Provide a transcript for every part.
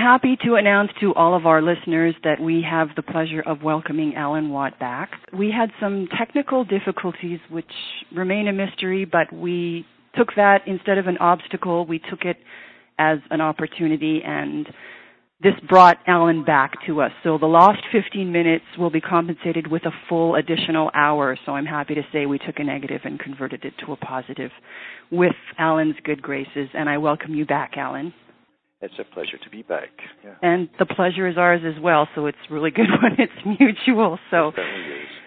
happy to announce to all of our listeners that we have the pleasure of welcoming Alan Watt back. We had some technical difficulties which remain a mystery, but we took that instead of an obstacle, we took it as an opportunity and this brought Alan back to us. So the lost 15 minutes will be compensated with a full additional hour. So I'm happy to say we took a negative and converted it to a positive with Alan's good graces. And I welcome you back, Alan. It's a pleasure to be back. Yeah. And the pleasure is ours as well. So it's really good when it's mutual. So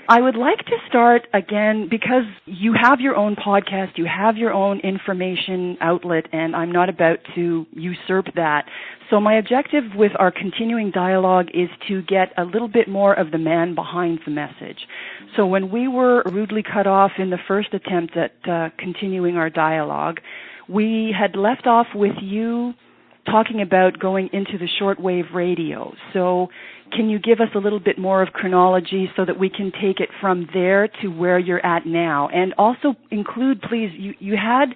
I would like to start again because you have your own podcast, you have your own information outlet, and I'm not about to usurp that. So my objective with our continuing dialogue is to get a little bit more of the man behind the message. So when we were rudely cut off in the first attempt at uh, continuing our dialogue, we had left off with you talking about going into the shortwave radio. So can you give us a little bit more of chronology so that we can take it from there to where you're at now? And also include, please, you, you had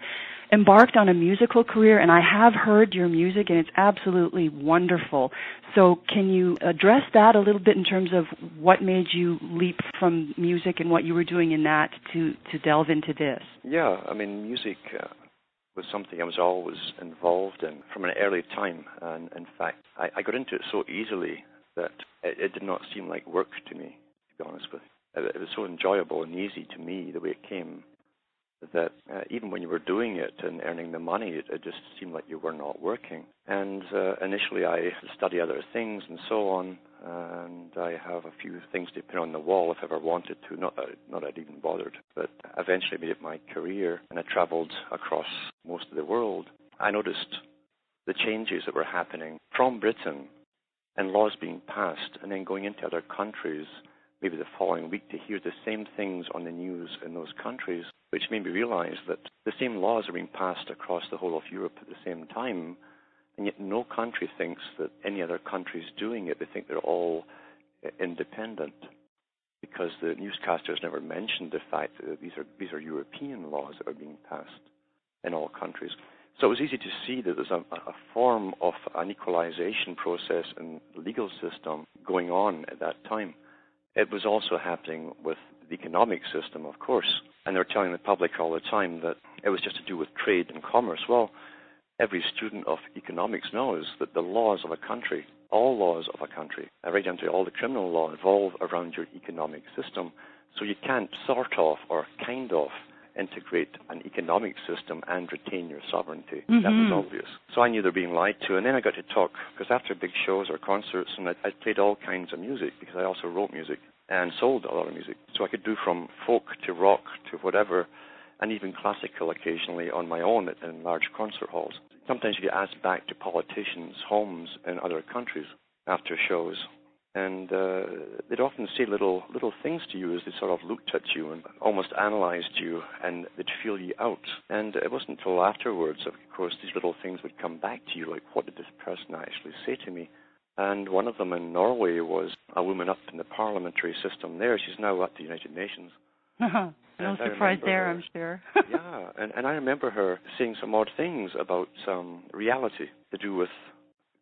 embarked on a musical career and I have heard your music and it's absolutely wonderful. So can you address that a little bit in terms of what made you leap from music and what you were doing in that to, to delve into this? Yeah, I mean, music uh, was something I was always involved in from an early time. And in fact, I, I got into it so easily that it, it, did not seem like work to me, to be honest with you. It, it was so enjoyable and easy to me the way it came that uh, even when you were doing it and earning the money, it, it just seemed like you were not working. And uh, initially, I studied other things and so on, and I have a few things to put on the wall if I ever wanted to. Not that, not that I'd even bothered, but eventually made it my career, and I travelled across most of the world. I noticed the changes that were happening from Britain and laws being passed, and then going into other countries maybe the following week to hear the same things on the news in those countries, which made me realize that the same laws are being passed across the whole of Europe at the same time, and yet no country thinks that any other country is doing it. They think they're all uh, independent because the newscasters never mentioned the fact that these are these are European laws that are being passed in all countries. So it was easy to see that there's a, a form of an equalization process in the legal system going on at that time. It was also happening with the economic system, of course. And they were telling the public all the time that it was just to do with trade and commerce. Well, every student of economics knows that the laws of a country, all laws of a country, right down to all the criminal law, evolve around your economic system. So you can't sort of or kind of integrate an economic system and retain your sovereignty. Mm-hmm. That was obvious. So I knew they were being lied to. And then I got to talk, because after big shows or concerts, and I, I played all kinds of music, because I also wrote music and sold a lot of music. So I could do from folk to rock to whatever, and even classical occasionally on my own in large concert halls. Sometimes you get asked back to politicians' homes in other countries after shows, and uh, they'd often say little little things to you as they sort of looked at you and almost analysed you, and they'd feel you out. And it wasn't until afterwards, of course, these little things would come back to you, like what did this person actually say to me? And one of them in Norway was a woman up in the parliamentary system there. She's now at the United Nations. no and surprise there, her, I'm sure. yeah, and, and I remember her saying some odd things about um, reality to do with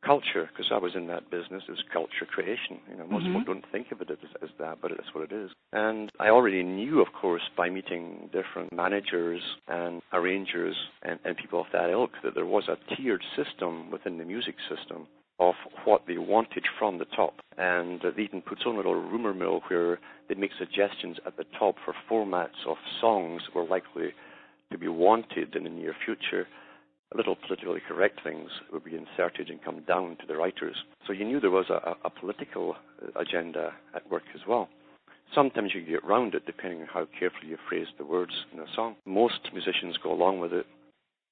culture, because I was in that business, it was culture creation. You know, most mm-hmm. people don't think of it as, as that, but that's what it is. And I already knew, of course, by meeting different managers and arrangers and, and people of that ilk, that there was a tiered system within the music system of what they wanted from the top. And uh, they even put on a little rumor mill where they make suggestions at the top for formats of songs that were likely to be wanted in the near future. Little politically correct things would be inserted and come down to the writers. So you knew there was a, a political uh, agenda at work as well. Sometimes you get round it depending on how carefully you phrase the words in a song. Most musicians go along with it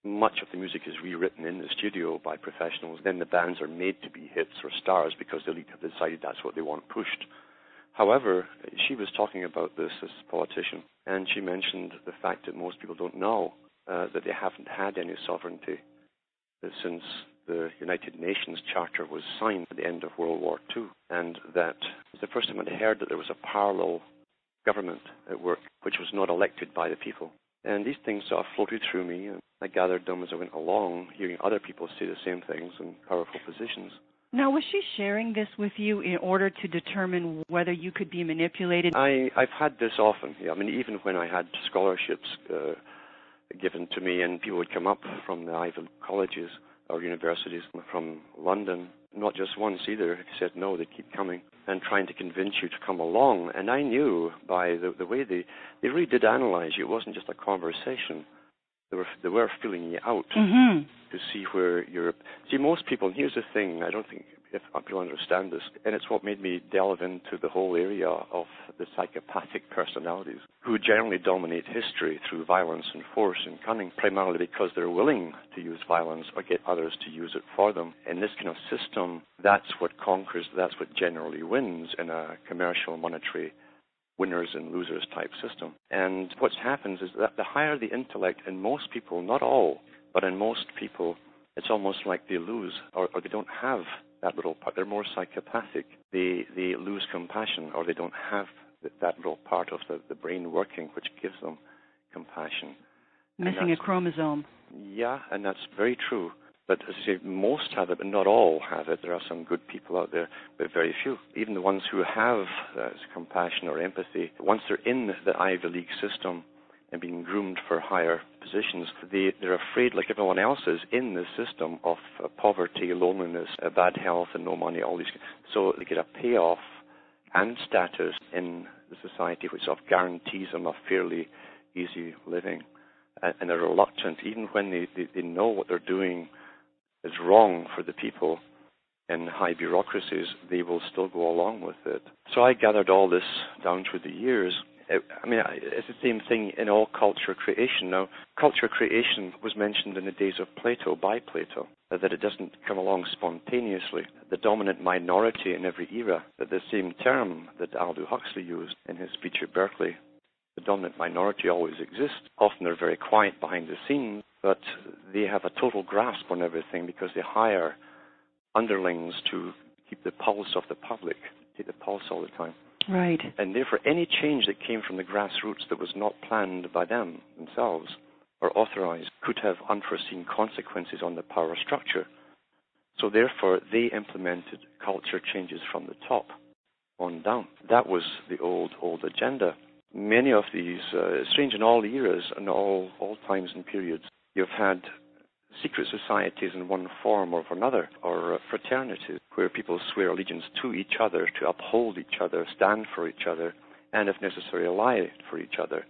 much of the music is rewritten in the studio by professionals. Then the bands are made to be hits or stars because the elite have decided that's what they want pushed. However, she was talking about this as a politician, and she mentioned the fact that most people don't know uh, that they haven't had any sovereignty since the United Nations Charter was signed at the end of World War II, and that was the first time I'd heard that there was a parallel government at work which was not elected by the people. And these things sort of floated through me, and I gathered them as I went along, hearing other people say the same things in powerful positions. Now, was she sharing this with you in order to determine whether you could be manipulated? I, I've had this often. Yeah, I mean, even when I had scholarships uh, given to me, and people would come up from the Ivy colleges or universities from London, not just once either. If you said no, they'd keep coming and trying to convince you to come along. And I knew by the, the way they, they really did analyze you, it wasn't just a conversation. They were, they were filling you out mm-hmm. to see where you're. See, most people, and here's the thing, I don't think if people understand this, and it's what made me delve into the whole area of the psychopathic personalities, who generally dominate history through violence and force and cunning, primarily because they're willing to use violence or get others to use it for them. In this kind of system, that's what conquers, that's what generally wins in a commercial monetary winners and losers type system. And what happens is that the higher the intellect in most people, not all, but in most people, it's almost like they lose or, or they don't have that little part. They're more psychopathic. They they lose compassion, or they don't have that little part of the, the brain working which gives them compassion. Missing a chromosome. Yeah, and that's very true. But as I say, most have it, but not all have it. There are some good people out there, but very few. Even the ones who have uh, compassion or empathy, once they're in the Ivy League system, and being groomed for higher positions, they, they're afraid, like everyone else is, in the system of uh, poverty, loneliness, uh, bad health, and no money, all these. So they get a payoff and status in the society which sort of guarantees them a fairly easy living. And, and they're reluctant, even when they, they, they know what they're doing is wrong for the people in high bureaucracies, they will still go along with it. So I gathered all this down through the years Uh, I mean, it's the same thing in all culture creation. Now, culture creation was mentioned in the days of Plato by Plato, that it doesn't come along spontaneously. The dominant minority in every era, that the same term that Aldous Huxley used in his speech at Berkeley, the dominant minority always exists. Often they're very quiet behind the scenes, but they have a total grasp on everything because they hire underlings to keep the pulse of the public, take the pulse all the time. Right. And therefore, any change that came from the grassroots that was not planned by them themselves or authorized could have unforeseen consequences on the power structure. So therefore, they implemented culture changes from the top on down. That was the old, old agenda. Many of these, uh, strange in all eras and all, all times and periods, you've had secret societies in one form or another, or fraternities where people swear allegiance to each other, to uphold each other, stand for each other, and if necessary, lie for each other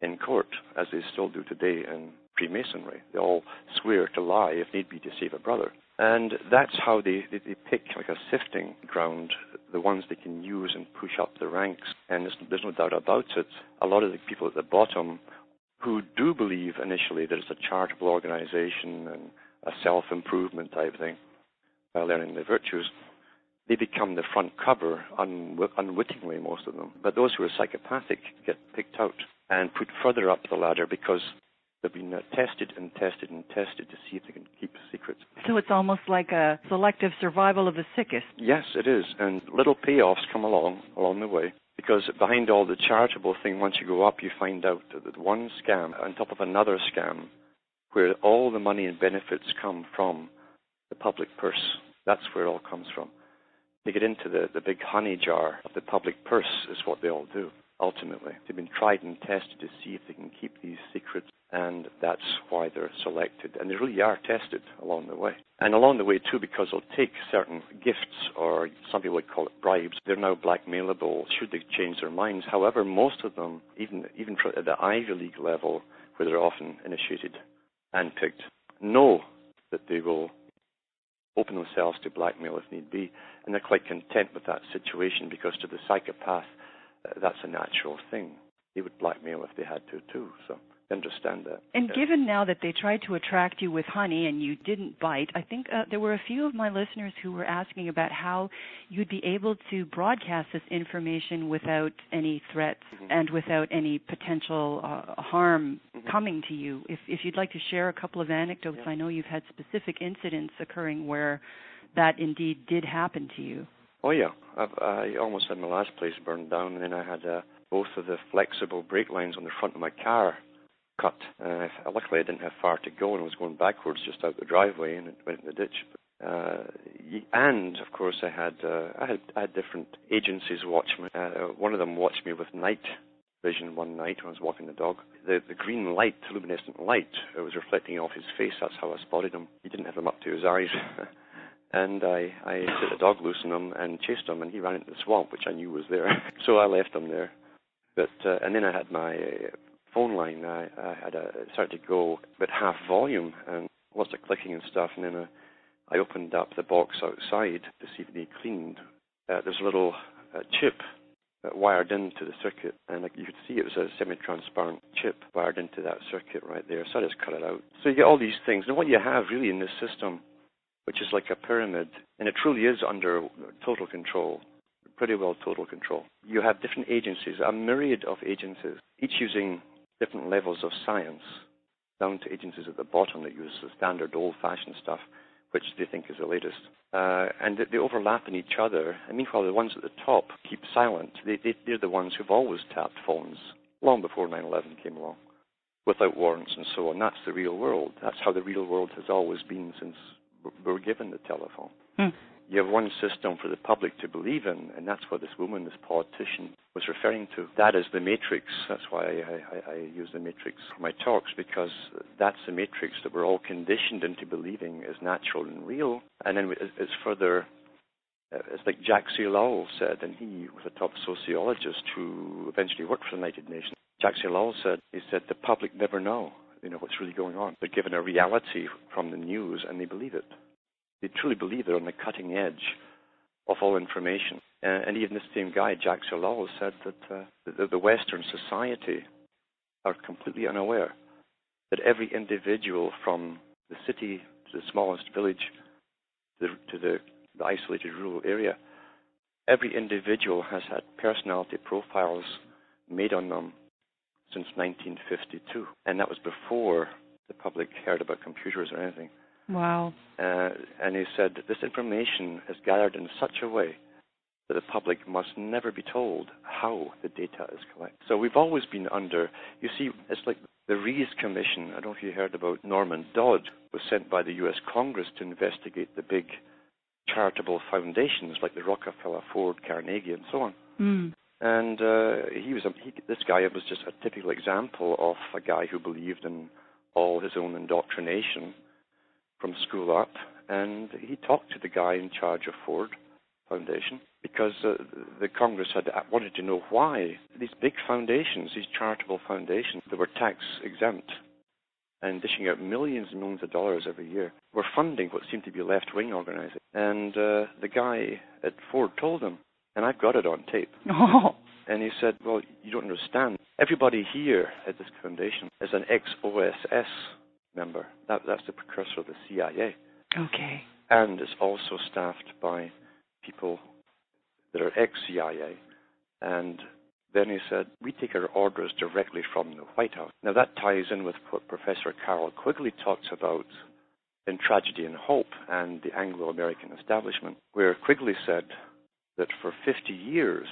in court, as they still do today in Freemasonry. They all swear to lie if need be to save a brother. And that's how they, they, they pick like a sifting ground, the ones they can use and push up the ranks. And there's, there's no doubt about it. A lot of the people at the bottom who do believe initially that it's a charitable organization and a self improvement type thing by learning the virtues, they become the front cover unw- unwittingly, most of them. But those who are psychopathic get picked out and put further up the ladder because they've been uh, tested and tested and tested to see if they can keep secrets. So it's almost like a selective survival of the sickest. Yes, it is. And little payoffs come along along the way. Because behind all the charitable thing, once you go up, you find out that one scam on top of another scam, where all the money and benefits come from the public purse. That's where it all comes from. They get into the, the big honey jar of the public purse, is what they all do, ultimately. They've been tried and tested to see if they can keep these secrets and that's why they're selected. And they really are tested along the way. And along the way, too, because they'll take certain gifts, or some people would call it bribes, they're now blackmailable should they change their minds. However, most of them, even, even at the Ivy League level, where they're often initiated and picked, know that they will open themselves to blackmail if need be. And they're quite content with that situation because to the psychopath, that's a natural thing. They would blackmail if they had to, too. So understand that. And yeah. given now that they tried to attract you with honey and you didn't bite, I think uh, there were a few of my listeners who were asking about how you'd be able to broadcast this information without any threats mm-hmm. and without any potential uh, harm mm-hmm. coming to you. If if you'd like to share a couple of anecdotes, yeah. I know you've had specific incidents occurring where that indeed did happen to you. Oh yeah, I've, I almost had my last place burned down, and then I had uh, both of the flexible brake lines on the front of my car cut. Uh, luckily, I didn't have far to go, and I was going backwards just out the driveway, and it went in the ditch. Uh, and of course, I had uh, I had I had different agencies watch me. Uh, one of them watched me with night vision one night when I was walking the dog. The the green light, luminescent light, it was reflecting off his face. That's how I spotted him. He didn't have them up to his eyes. and I I set the dog loose on him and chased him, and he ran into the swamp, which I knew was there. so I left him there. But uh, and then I had my uh, phone line. I, I had a it started to go at half volume and lots of clicking and stuff. And then uh, I opened up the box outside to see if it needed cleaned. Uh, there's a little uh, chip wired into the circuit, and you could see it was a semi-transparent chip wired into that circuit right there. So I just cut it out. So you get all these things. And what you have really in this system which is like a pyramid, and it truly is under total control, pretty well total control. You have different agencies, a myriad of agencies, each using different levels of science, down to agencies at the bottom that use the standard old-fashioned stuff, which they think is the latest. Uh, and they overlap in each other. And meanwhile, the ones at the top keep silent. They, they, they're the ones who've always tapped phones, long before 9-11 came along, without warrants and so on. That's the real world. That's how the real world has always been since were given the telephone. Hmm. You have one system for the public to believe in, and that's what this woman, this politician, was referring to. That is the matrix. That's why I, I, I use the matrix for my talks, because that's the matrix that we're all conditioned into believing is natural and real. And then it's further it's like Jacques C. Lowell said, and he was a top sociologist who eventually worked for the United Nations. Jacques C. Lowell said, he said, the public never know you know what's really going on. They're given a reality from the news and they believe it. They truly believe they're on the cutting edge of all information. Uh, and even this same guy, Jacques Lowell, said that uh, the, the Western society are completely unaware that every individual from the city to the smallest village to the, to the, the isolated rural area, every individual has had personality profiles made on them since 1952, and that was before the public heard about computers or anything. Wow. Uh, and he said this information is gathered in such a way that the public must never be told how the data is collected. So we've always been under, you see, it's like the Reece Commission, I don't know if you heard about Norman Dodd, was sent by the US Congress to investigate the big charitable foundations like the Rockefeller, Ford, Carnegie, and so on. Mm. And uh, he was a, he, this guy was just a typical example of a guy who believed in all his own indoctrination from school up. And he talked to the guy in charge of Ford Foundation because uh, the Congress had wanted to know why these big foundations, these charitable foundations that were tax exempt and dishing out millions and millions of dollars every year, were funding what seemed to be left wing organizing. And uh, the guy at Ford told him, and I've got it on tape. Oh. And he said, Well, you don't understand. Everybody here at this foundation is an ex OSS member. That, that's the precursor of the CIA. Okay. And is also staffed by people that are ex CIA. And then he said, We take our orders directly from the White House. Now, that ties in with what Professor Carroll Quigley talks about in Tragedy and Hope and the Anglo American establishment, where Quigley said that for 50 years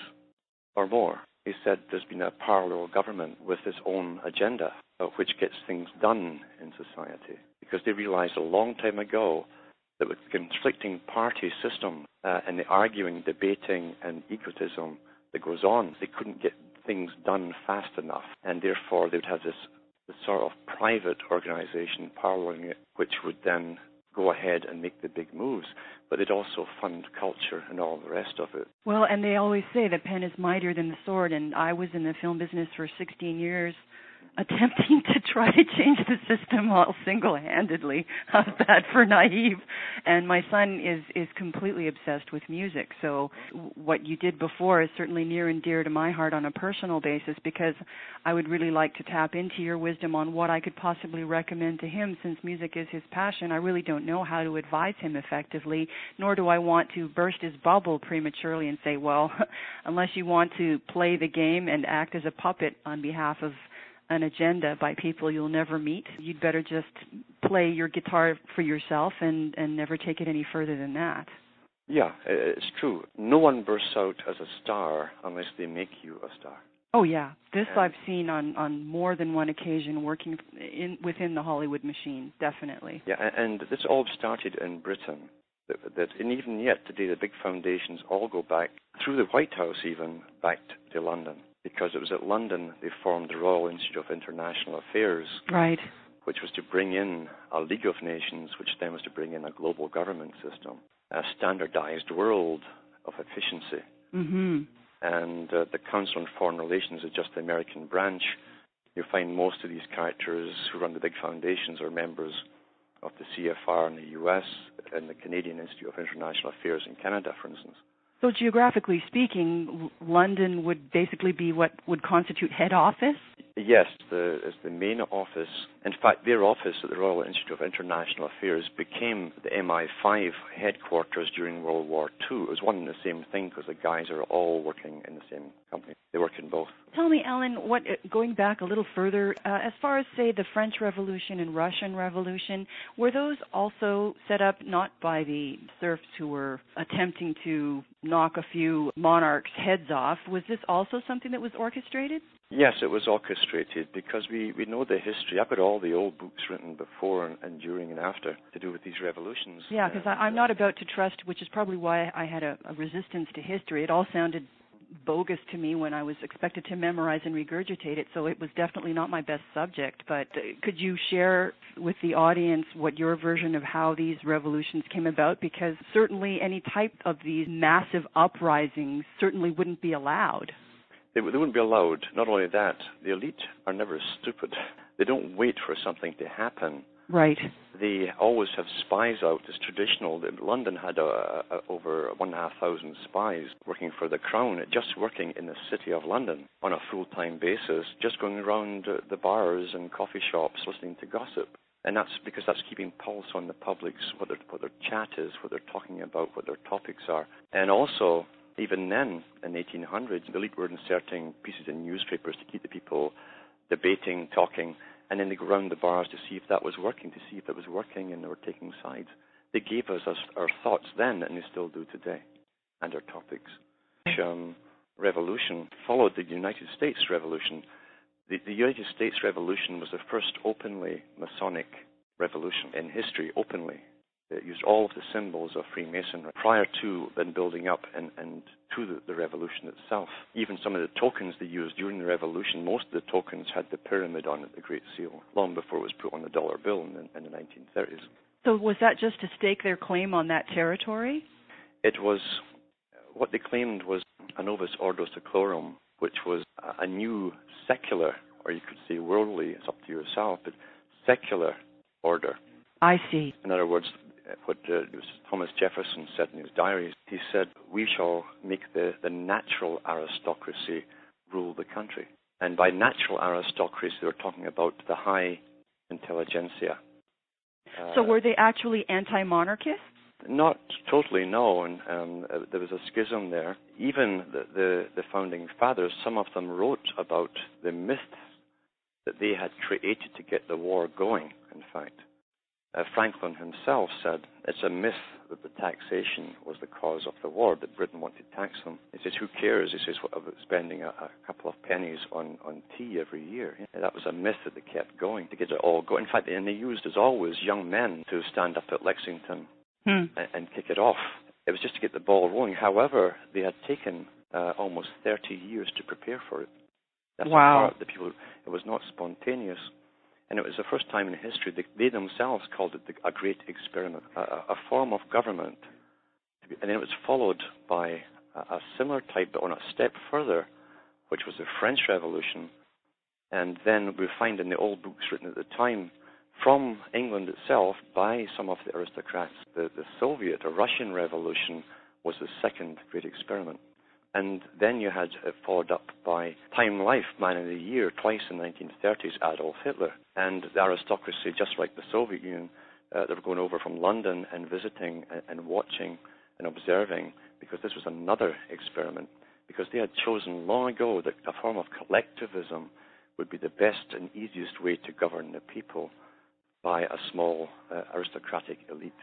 or more, he said there's been a parallel government with its own agenda, uh, which gets things done in society. Because they realized a long time ago that with conflicting party system uh, and the arguing, debating, and egotism that goes on, they couldn't get things done fast enough. And therefore, they would have this, this sort of private organization paralleling it, which would then go ahead and make the big moves, but they'd also fund culture and all the rest of it. Well, and they always say the pen is mightier than the sword, and I was in the film business for 16 years attempting to try to change the system all single-handedly. How's that for naive? And my son is is completely obsessed with music. So what you did before is certainly near and dear to my heart on a personal basis because I would really like to tap into your wisdom on what I could possibly recommend to him since music is his passion. I really don't know how to advise him effectively, nor do I want to burst his bubble prematurely and say, well, unless you want to play the game and act as a puppet on behalf of an agenda by people you'll never meet. You'd better just play your guitar for yourself and and never take it any further than that. Yeah, it's true. No one bursts out as a star unless they make you a star. Oh yeah, this and I've seen on on more than one occasion working in within the Hollywood machine, definitely. Yeah, and this all started in Britain. That, that and even yet today, the big foundations all go back through the White House, even back to London because it was at London they formed the Royal Institute of International Affairs. Right. Which was to bring in a League of Nations, which then was to bring in a global government system, a standardized world of efficiency. Mm-hmm. And uh, the Council on Foreign Relations is just the American branch. You'll find most of these characters who run the big foundations are members of the CFR in the US and the Canadian Institute of International Affairs in Canada, for instance. So geographically speaking, London would basically be what would constitute head office? Yes, the, it's the main office. In fact, their office at the Royal Institute of International Affairs became the MI5 headquarters during World War II. It was one and the same thing because the guys are all working in the same company. They work in both. Tell me, Alan, what going back a little further, uh, as far as say the French Revolution and Russian Revolution, were those also set up not by the serfs who were attempting to knock a few monarchs' heads off? Was this also something that was orchestrated? Yes, it was orchestrated because we, we know the history. I've got all the old books written before and, and during and after to do with these revolutions. Yeah, because I'm not about to trust, which is probably why I had a, a resistance to history. It all sounded bogus to me when I was expected to memorize and regurgitate it, so it was definitely not my best subject. But uh, could you share with the audience what your version of how these revolutions came about? Because certainly any type of these massive uprisings certainly wouldn't be allowed. They, they wouldn't be allowed. Not only that, the elite are never stupid. They don't wait for something to happen. Right. They always have spies out. It's traditional. London had a, a, over one and a half thousand spies working for the Crown, just working in the city of London on a full-time basis, just going around uh, the bars and coffee shops listening to gossip. And that's because that's keeping pulse on the public's what their, what their chat is, what they're talking about, what their topics are, and also even then, in the 1800s, the elite were inserting pieces in newspapers to keep the people debating, talking, and then they go around the bars to see if that was working, to see if it was working, and they were taking sides. They gave us our thoughts then, and they still do today, and our topics. Um, revolution followed the United States Revolution. The, the United States Revolution was the first openly Masonic revolution in history, openly. It used all of the symbols of Freemasonry prior to then building up and, and to the, the, revolution itself. Even some of the tokens they used during the revolution, most of the tokens had the pyramid on it, the Great Seal, long before it was put on the dollar bill in the, in the 1930s. So was that just to stake their claim on that territory? It was, what they claimed was a novus ordo seclorum, which was a new secular, or you could say worldly, it's up to yourself, but secular order. I see. In other words, what uh, Thomas Jefferson said in his diaries. He said, "We shall make the, the natural aristocracy rule the country." And by natural aristocracy, they were talking about the high intelligentsia. Uh, so were they actually anti-monarchists? Not totally, no. And um, uh, there was a schism there. Even the, the, the founding fathers, some of them wrote about the myths that they had created to get the war going. In fact, uh, Franklin himself said it's a myth that the taxation was the cause of the war, that Britain wanted to tax them. He says, who cares? He says, what about spending a, a couple of pennies on, on tea every year? Yeah, that was a myth that they kept going to get it all going. In fact, and they used, as always, young men to stand up at Lexington hmm. and, and kick it off. It was just to get the ball rolling. However, they had taken uh, almost 30 years to prepare for it. That's wow. The, the people, it was not spontaneous and it was the first time in history that they themselves called it the, a great experiment, a, a form of government. And then it was followed by a, a similar type, but on a step further, which was the French Revolution, And then we find in the old books written at the time from England itself by some of the aristocrats that the Soviet or Russian Revolution was the second great experiment. And then you had it followed up by Time Life Man of the Year twice in the 1930s, Adolf Hitler. And the aristocracy, just like the Soviet Union, uh, they were going over from London and visiting and, and watching and observing because this was another experiment. Because they had chosen long ago that a form of collectivism would be the best and easiest way to govern the people by a small uh, aristocratic elite.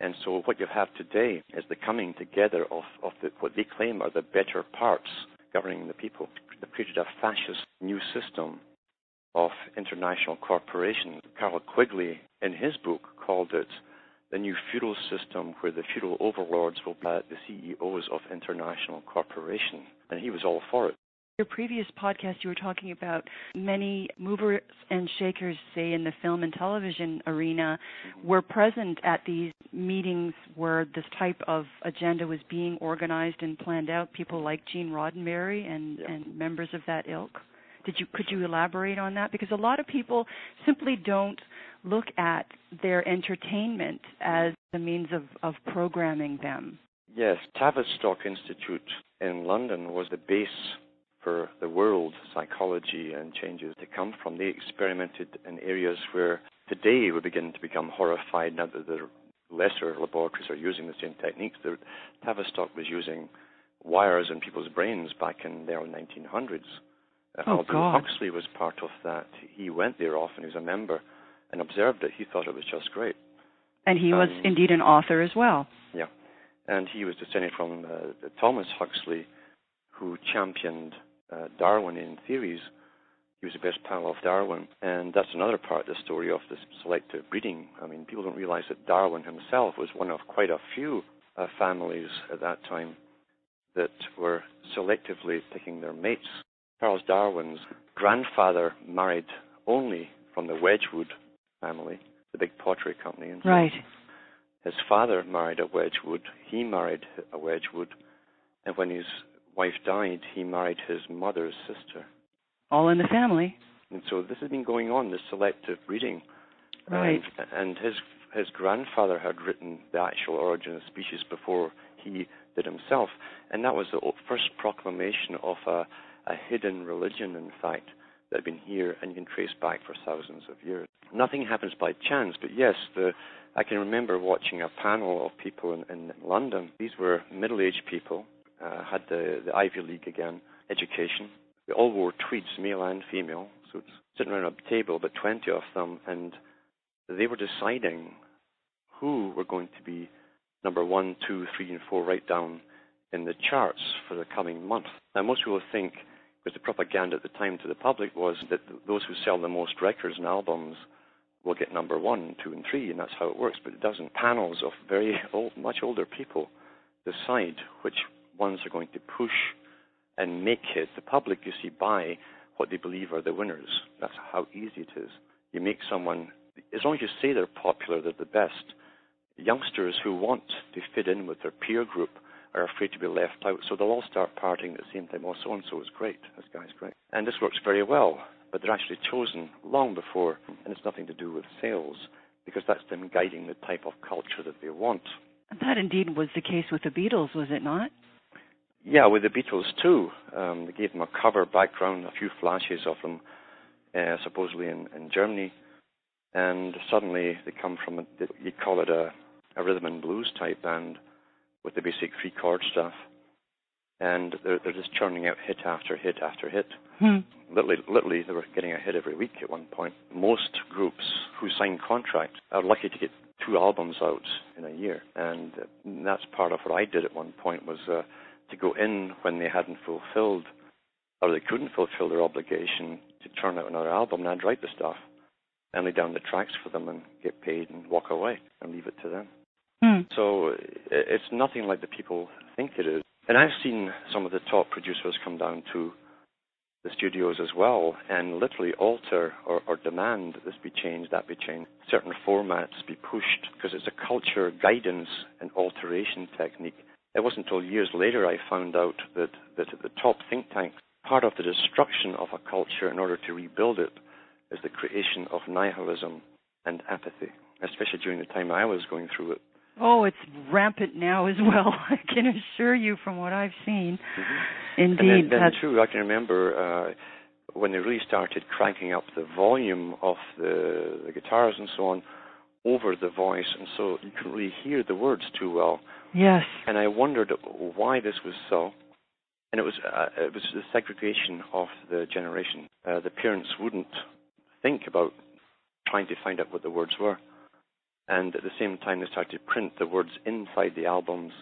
And so what you have today is the coming together of, of the, what they claim are the better parts governing the people. They've created a fascist new system of international corporations. Carroll Quigley, in his book, called it the new feudal system where the feudal overlords will be uh, the CEOs of international corporations. And he was all for it your previous podcast, you were talking about many movers and shakers, say in the film and television arena, were present at these meetings where this type of agenda was being organized and planned out. People like Gene Roddenberry and, yeah. and members of that ilk. Did you could you elaborate on that? Because a lot of people simply don't look at their entertainment as a means of, of programming them. Yes, Tavistock Institute in London was the base for the world psychology and changes to come from. They experimented in areas where today we begin to become horrified now that the lesser laboratories are using the same techniques. The Tavistock was using wires in people's brains back in the early 1900s. Uh, oh, Aldous God. Huxley was part of that. He went there often He was a member and observed it. He thought it was just great. And he was indeed an author as well. Yeah. And he was descended from uh, Thomas Huxley, who championed uh, Darwinian theories. He was the best pal of Darwin, and that's another part of the story of this selective breeding. I mean, people don't realize that Darwin himself was one of quite a few uh, families at that time that were selectively picking their mates. Charles Darwin's grandfather married only from the Wedgwood family, the big pottery company. And right. His father married a Wedgwood. He married a Wedgwood. And when his wife died, he married his mother's sister. All in the family. And so this has been going on, this selective breeding. Right. And, and his his grandfather had written the actual origin of species before he did himself, and that was the first proclamation of a, a hidden religion, in fact, that had been here and you can trace back for thousands of years. Nothing happens by chance, but yes, the I can remember watching a panel of people in, in London. These were middle-aged people uh, had the, the Ivy League again education. We all wore tweeds, male and female. So it's sitting around a table, about 20 of them, and they were deciding who were going to be number one, two, three, and four right down in the charts for the coming month. Now, most people think, because the propaganda at the time to the public was that those who sell the most records and albums will get number one, two, and three, and that's how it works. But it doesn't. Panels of very old, much older people decide which ones are going to push and make it. The public, you see, buy what they believe are the winners. That's how easy it is. You make someone, as long as you say they're popular, they're the best. Youngsters who want to fit in with their peer group are afraid to be left out, so they'll all start partying at the same time. Oh, so and so is great. This guy's great. And this works very well, but they're actually chosen long before, and it's nothing to do with sales, because that's them guiding the type of culture that they want. That indeed was the case with the Beatles, was it not? Yeah, with the Beatles too. Um, they gave them a cover background, a few flashes of them, uh, supposedly in, in Germany, and suddenly they come from a, you call it a, a rhythm and blues type band with the basic three chord stuff, and they're, they're just churning out hit after hit after hit. Hmm. Literally, literally, they were getting a hit every week at one point. Most groups who sign contracts are lucky to get two albums out in a year, and that's part of what I did at one point was. Uh, to go in when they hadn't fulfilled or they couldn't fulfill their obligation to turn out another album, and I'd write the stuff and lay down the tracks for them and get paid and walk away and leave it to them. Hmm. So it's nothing like the people think it is. And I've seen some of the top producers come down to the studios as well and literally alter or, or demand that this be changed, that be changed, certain formats be pushed because it's a culture guidance and alteration technique it wasn't until years later I found out that, that at the top think tanks part of the destruction of a culture in order to rebuild it is the creation of nihilism and apathy, especially during the time I was going through it. Oh, it's rampant now as well. I can assure you from what I've seen. Mm-hmm. Indeed. And then, then too, I can remember uh, when they really started cranking up the volume of the, the guitars and so on over the voice, and so you couldn't really hear the words too well. Yes. And I wondered why this was so. And it was uh, it was the segregation of the generation. Uh, the parents wouldn't think about trying to find out what the words were. And at the same time, they started to print the words inside the albums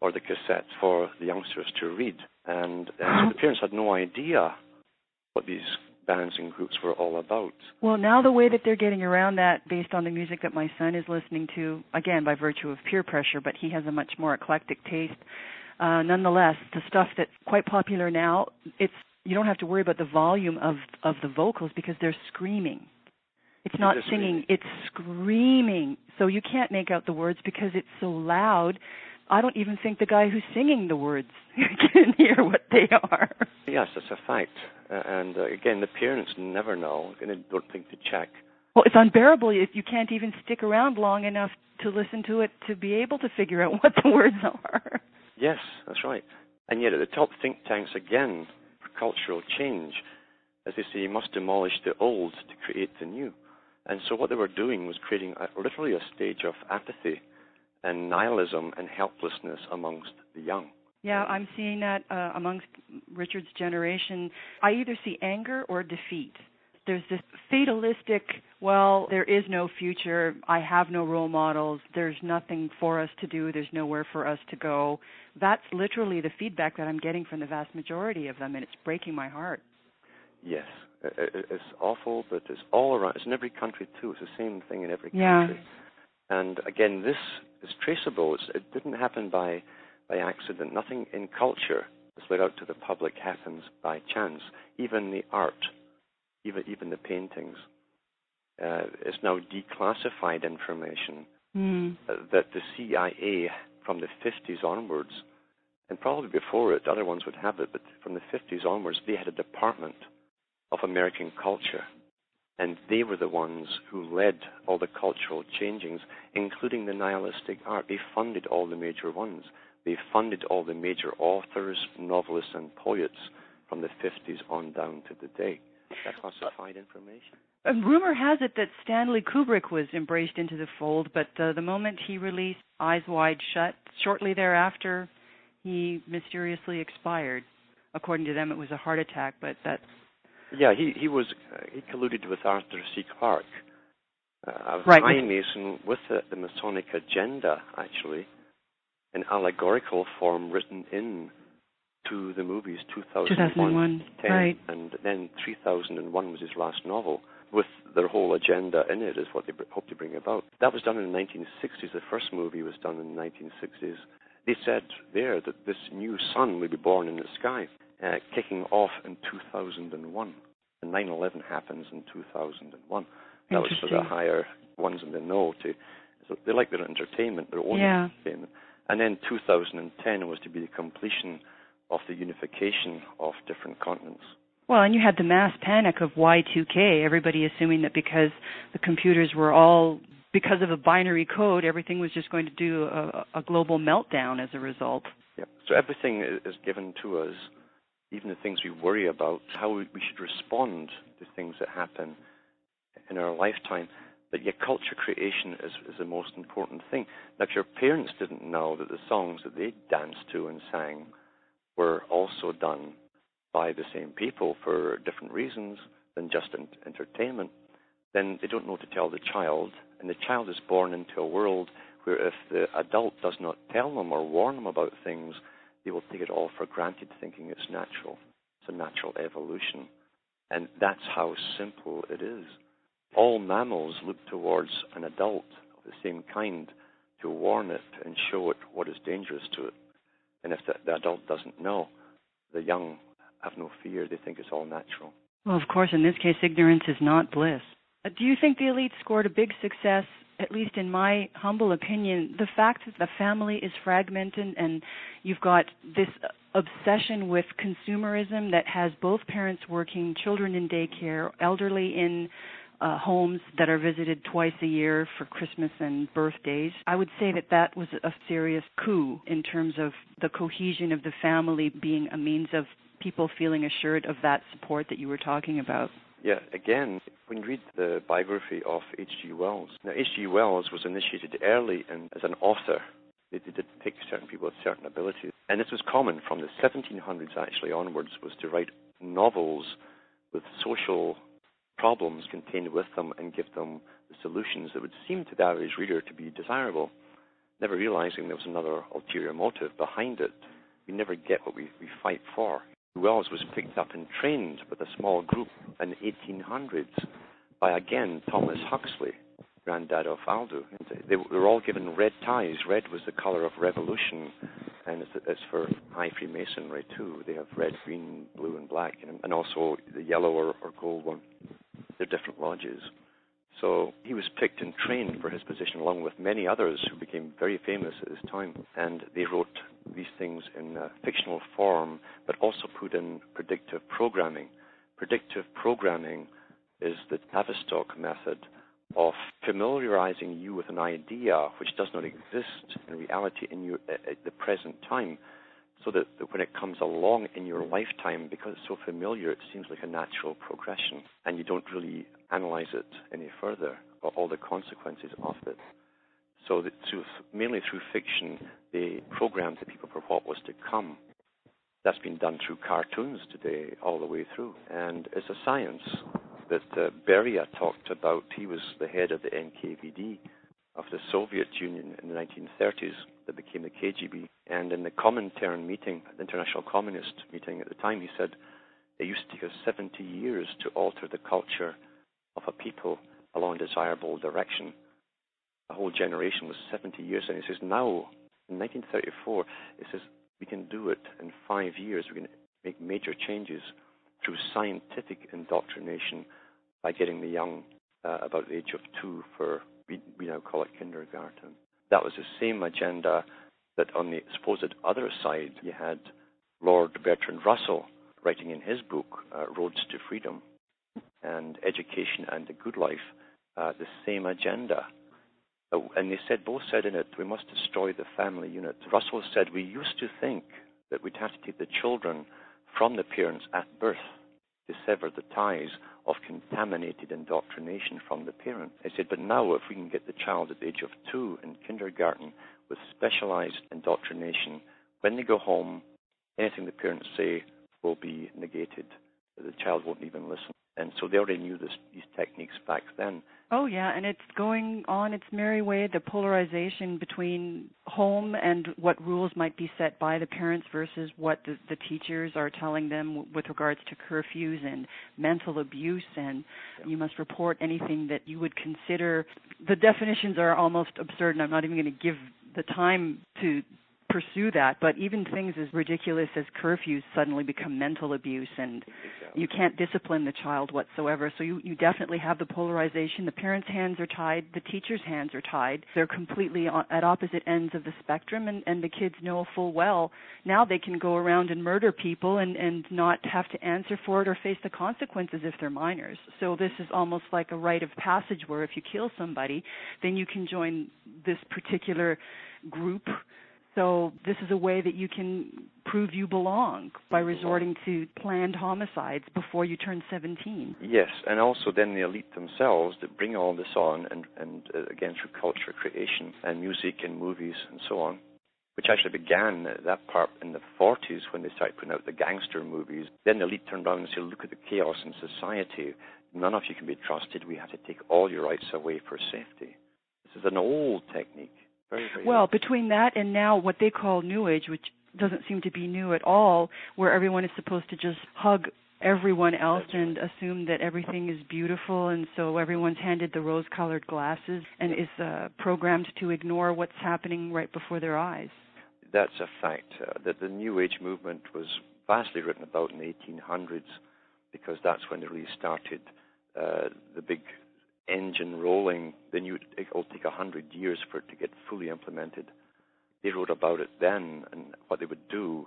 or the cassettes for the youngsters to read. And, and so the uh-huh. parents had no idea what these bands and groups were all about. Well, now the way that they're getting around that based on the music that my son is listening to, again by virtue of peer pressure, but he has a much more eclectic taste. Uh, nonetheless, the stuff that's quite popular now, it's you don't have to worry about the volume of of the vocals because they're screaming. It's not singing, it's screaming. So you can't make out the words because it's so loud. I don't even think the guy who's singing the words can hear what they are. Yes, that's a fact. Uh, and uh, again, the parents never know, and they don't think to check. Well, it's unbearable if you can't even stick around long enough to listen to it to be able to figure out what the words are. Yes, that's right. And yet, at the top think tanks again for cultural change, as they say, you must demolish the old to create the new. And so, what they were doing was creating a, literally a stage of apathy and nihilism and helplessness amongst the young. Yeah, I'm seeing that uh, amongst Richard's generation. I either see anger or defeat. There's this fatalistic, well, there is no future. I have no role models. There's nothing for us to do. There's nowhere for us to go. That's literally the feedback that I'm getting from the vast majority of them, and it's breaking my heart. Yes, it's awful, but it's all around. It's in every country too. It's the same thing in every country. Yeah. And again, this is traceable. It's, it didn't happen by by accident. Nothing in culture that's let out to the public happens by chance. Even the art, even even the paintings, uh, is now declassified information mm. that the CIA from the 50s onwards, and probably before it, other ones would have it, but from the 50s onwards, they had a department of American culture. And they were the ones who led all the cultural changings, including the nihilistic art. They funded all the major ones. They funded all the major authors, novelists, and poets from the 50s on down to the day. That's classified information. And rumor has it that Stanley Kubrick was embraced into the fold, but uh, the moment he released Eyes Wide Shut, shortly thereafter, he mysteriously expired. According to them, it was a heart attack, but that. Yeah, he he was uh, he colluded with Arthur C. Clarke, uh, a right. Freemason with the, the Masonic agenda, actually an allegorical form written in to the movies 2001, 2001 10, right. and then 3001 was his last novel with their whole agenda in it is what they hope to bring about. That was done in the 1960s. The first movie was done in the 1960s. They said there that this new sun would be born in the sky, uh, kicking off in 2001. And 9/11 happens in 2001. That was for the higher ones in the know to. So they like their entertainment, their own yeah. entertainment. And then 2010 was to be the completion of the unification of different continents. Well, and you had the mass panic of Y2K, everybody assuming that because the computers were all, because of a binary code, everything was just going to do a, a global meltdown as a result. Yeah. So everything is given to us, even the things we worry about, how we should respond to things that happen in our lifetime. But yet, culture creation is, is the most important thing. Now, if your parents didn't know that the songs that they danced to and sang were also done by the same people for different reasons than just entertainment, then they don't know to tell the child, and the child is born into a world where if the adult does not tell them or warn them about things, they will take it all for granted, thinking it's natural. It's a natural evolution. And that's how simple it is all mammals look towards an adult of the same kind to warn it and show it what is dangerous to it. And if the, the adult doesn't know, the young have no fear. They think it's all natural. Well, of course, in this case, ignorance is not bliss. Uh, do you think the elite scored a big success, at least in my humble opinion, the fact that the family is fragmented and you've got this obsession with consumerism that has both parents working, children in daycare, elderly in uh, homes that are visited twice a year for Christmas and birthdays. I would say that that was a serious coup in terms of the cohesion of the family being a means of people feeling assured of that support that you were talking about. Yeah, again, when you read the biography of H.G. Wells, now H.G. Wells was initiated early in, as an author. They, they did pick certain people with certain abilities. And this was common from the 1700s actually onwards, was to write novels with social problems contained with them and give them the solutions that would seem to the average reader to be desirable, never realizing there was another ulterior motive behind it. We never get what we, we fight for. Wells was picked up and trained with a small group in the 1800s by, again, Thomas Huxley, granddad of Aldous. They were all given red ties. Red was the color of revolution, and it's, for high Freemasonry too. They have red, green, blue, and black, and also the yellow or gold one. They're different lodges. So he was picked and trained for his position, along with many others who became very famous at this time. And they wrote these things in fictional form, but also put in predictive programming. Predictive programming is the Tavistock method of familiarizing you with an idea which does not exist in reality in your, uh, at the present time, so that, that when it comes along in your lifetime, because it's so familiar, it seems like a natural progression, and you don't really analyze it any further, or all the consequences of it. So that through, mainly through fiction, they programmed the people for what was to come. That's been done through cartoons today, all the way through. And it's a science that uh, Beria talked about. He was the head of the NKVD of the Soviet Union in the 1930s that became the KGB. And in the Comintern meeting, the International Communist meeting at the time, he said it used to take us 70 years to alter the culture of a people along a desirable direction. A whole generation was 70 years, and he says now, in 1934, he says we can do it in five years. We can make major changes through scientific indoctrination by getting the young uh, about the age of two for we, we now call it kindergarten. That was the same agenda that on the supposed other side you had Lord Bertrand Russell writing in his book uh, Roads to Freedom and Education and the Good Life, uh, the same agenda. Uh, and they said both said in it we must destroy the family unit. Russell said we used to think that we'd have to take the children from the parents at birth to sever the ties of contaminated indoctrination from the parent. I said, but now if we can get the child at the age of two in kindergarten with specialized indoctrination, when they go home, anything the parents say will be negated. The child won't even listen. And so they already knew this, these techniques back then. Oh yeah, and it's going on its merry way. The polarization between home and what rules might be set by the parents versus what the, the teachers are telling them with regards to curfews and mental abuse, and you must report anything that you would consider. The definitions are almost absurd, and I'm not even going to give the time to pursue that, but even things as ridiculous as curfews suddenly become mental abuse and you can't discipline the child whatsoever. So you, you definitely have the polarization. The parents' hands are tied, the teachers' hands are tied. They're completely at opposite ends of the spectrum and, and the kids know full well now they can go around and murder people and, and not have to answer for it or face the consequences if they're minors. So this is almost like a rite of passage where if you kill somebody, then you can join this particular group so this is a way that you can prove you belong by resorting to planned homicides before you turn 17. Yes, and also then the elite themselves that bring all this on, and, and uh, again through culture creation and music and movies and so on, which actually began that part in the 40s when they started putting out the gangster movies. Then the elite turned around and said, look at the chaos in society. None of you can be trusted. We have to take all your rights away for safety. This is an old technique very, very well, between that and now what they call New Age, which doesn't seem to be new at all, where everyone is supposed to just hug everyone else That's and right. assume that everything is beautiful and so everyone's handed the rose colored glasses and is uh, programmed to ignore what's happening right before their eyes. That's a fact. Uh, that the New Age movement was vastly written about in the 1800s because that's when they really started uh, the big engine rolling, then you, it'll take a hundred years for it to get fully implemented. They wrote about it then and what they would do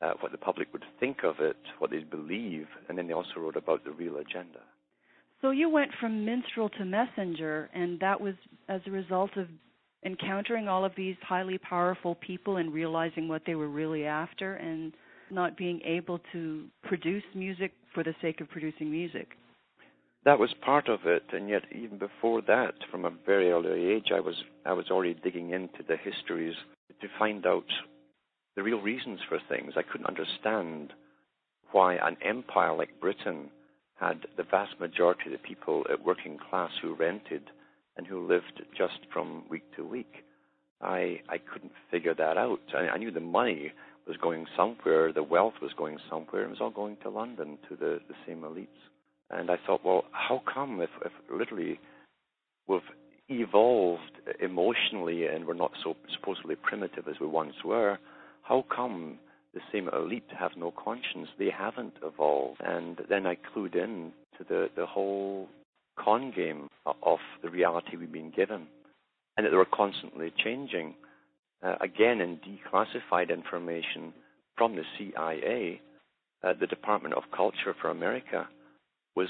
uh, what the public would think of it, what they'd believe, and then they also wrote about the real agenda. So you went from minstrel to messenger, and that was as a result of encountering all of these highly powerful people and realizing what they were really after and not being able to produce music for the sake of producing music. That was part of it, and yet even before that, from a very early age, I was I was already digging into the histories to find out the real reasons for things. I couldn't understand why an empire like Britain had the vast majority of the people at working class who rented and who lived just from week to week. I I couldn't figure that out. I, I knew the money was going somewhere, the wealth was going somewhere, it was all going to London to the, the same elites. And I thought, well, how come if, if literally we've evolved emotionally and we're not so supposedly primitive as we once were, how come the same elite have no conscience? They haven't evolved. And then I clued in to the, the whole con game of the reality we've been given, and that they were constantly changing. Uh, again, in declassified information from the CIA, uh, the Department of Culture for America was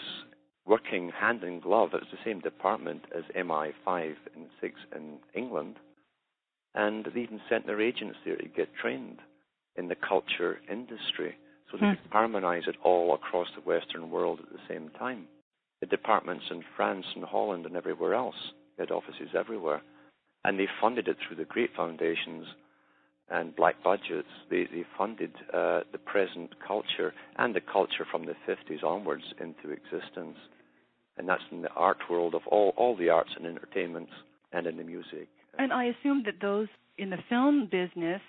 working hand in glove. It was the same department as MI5 and 6 in England, and they even sent their agents there to get trained in the culture industry so they hmm. could harmonize it all across the Western world at the same time the departments in France and Holland and everywhere else. They had offices everywhere. And they funded it through the great foundations and black budgets. They, they funded uh, the present culture and the culture from the 50s onwards into existence. And that's in the art world of all, all the arts and entertainments and in the music. And I assume that those in the film business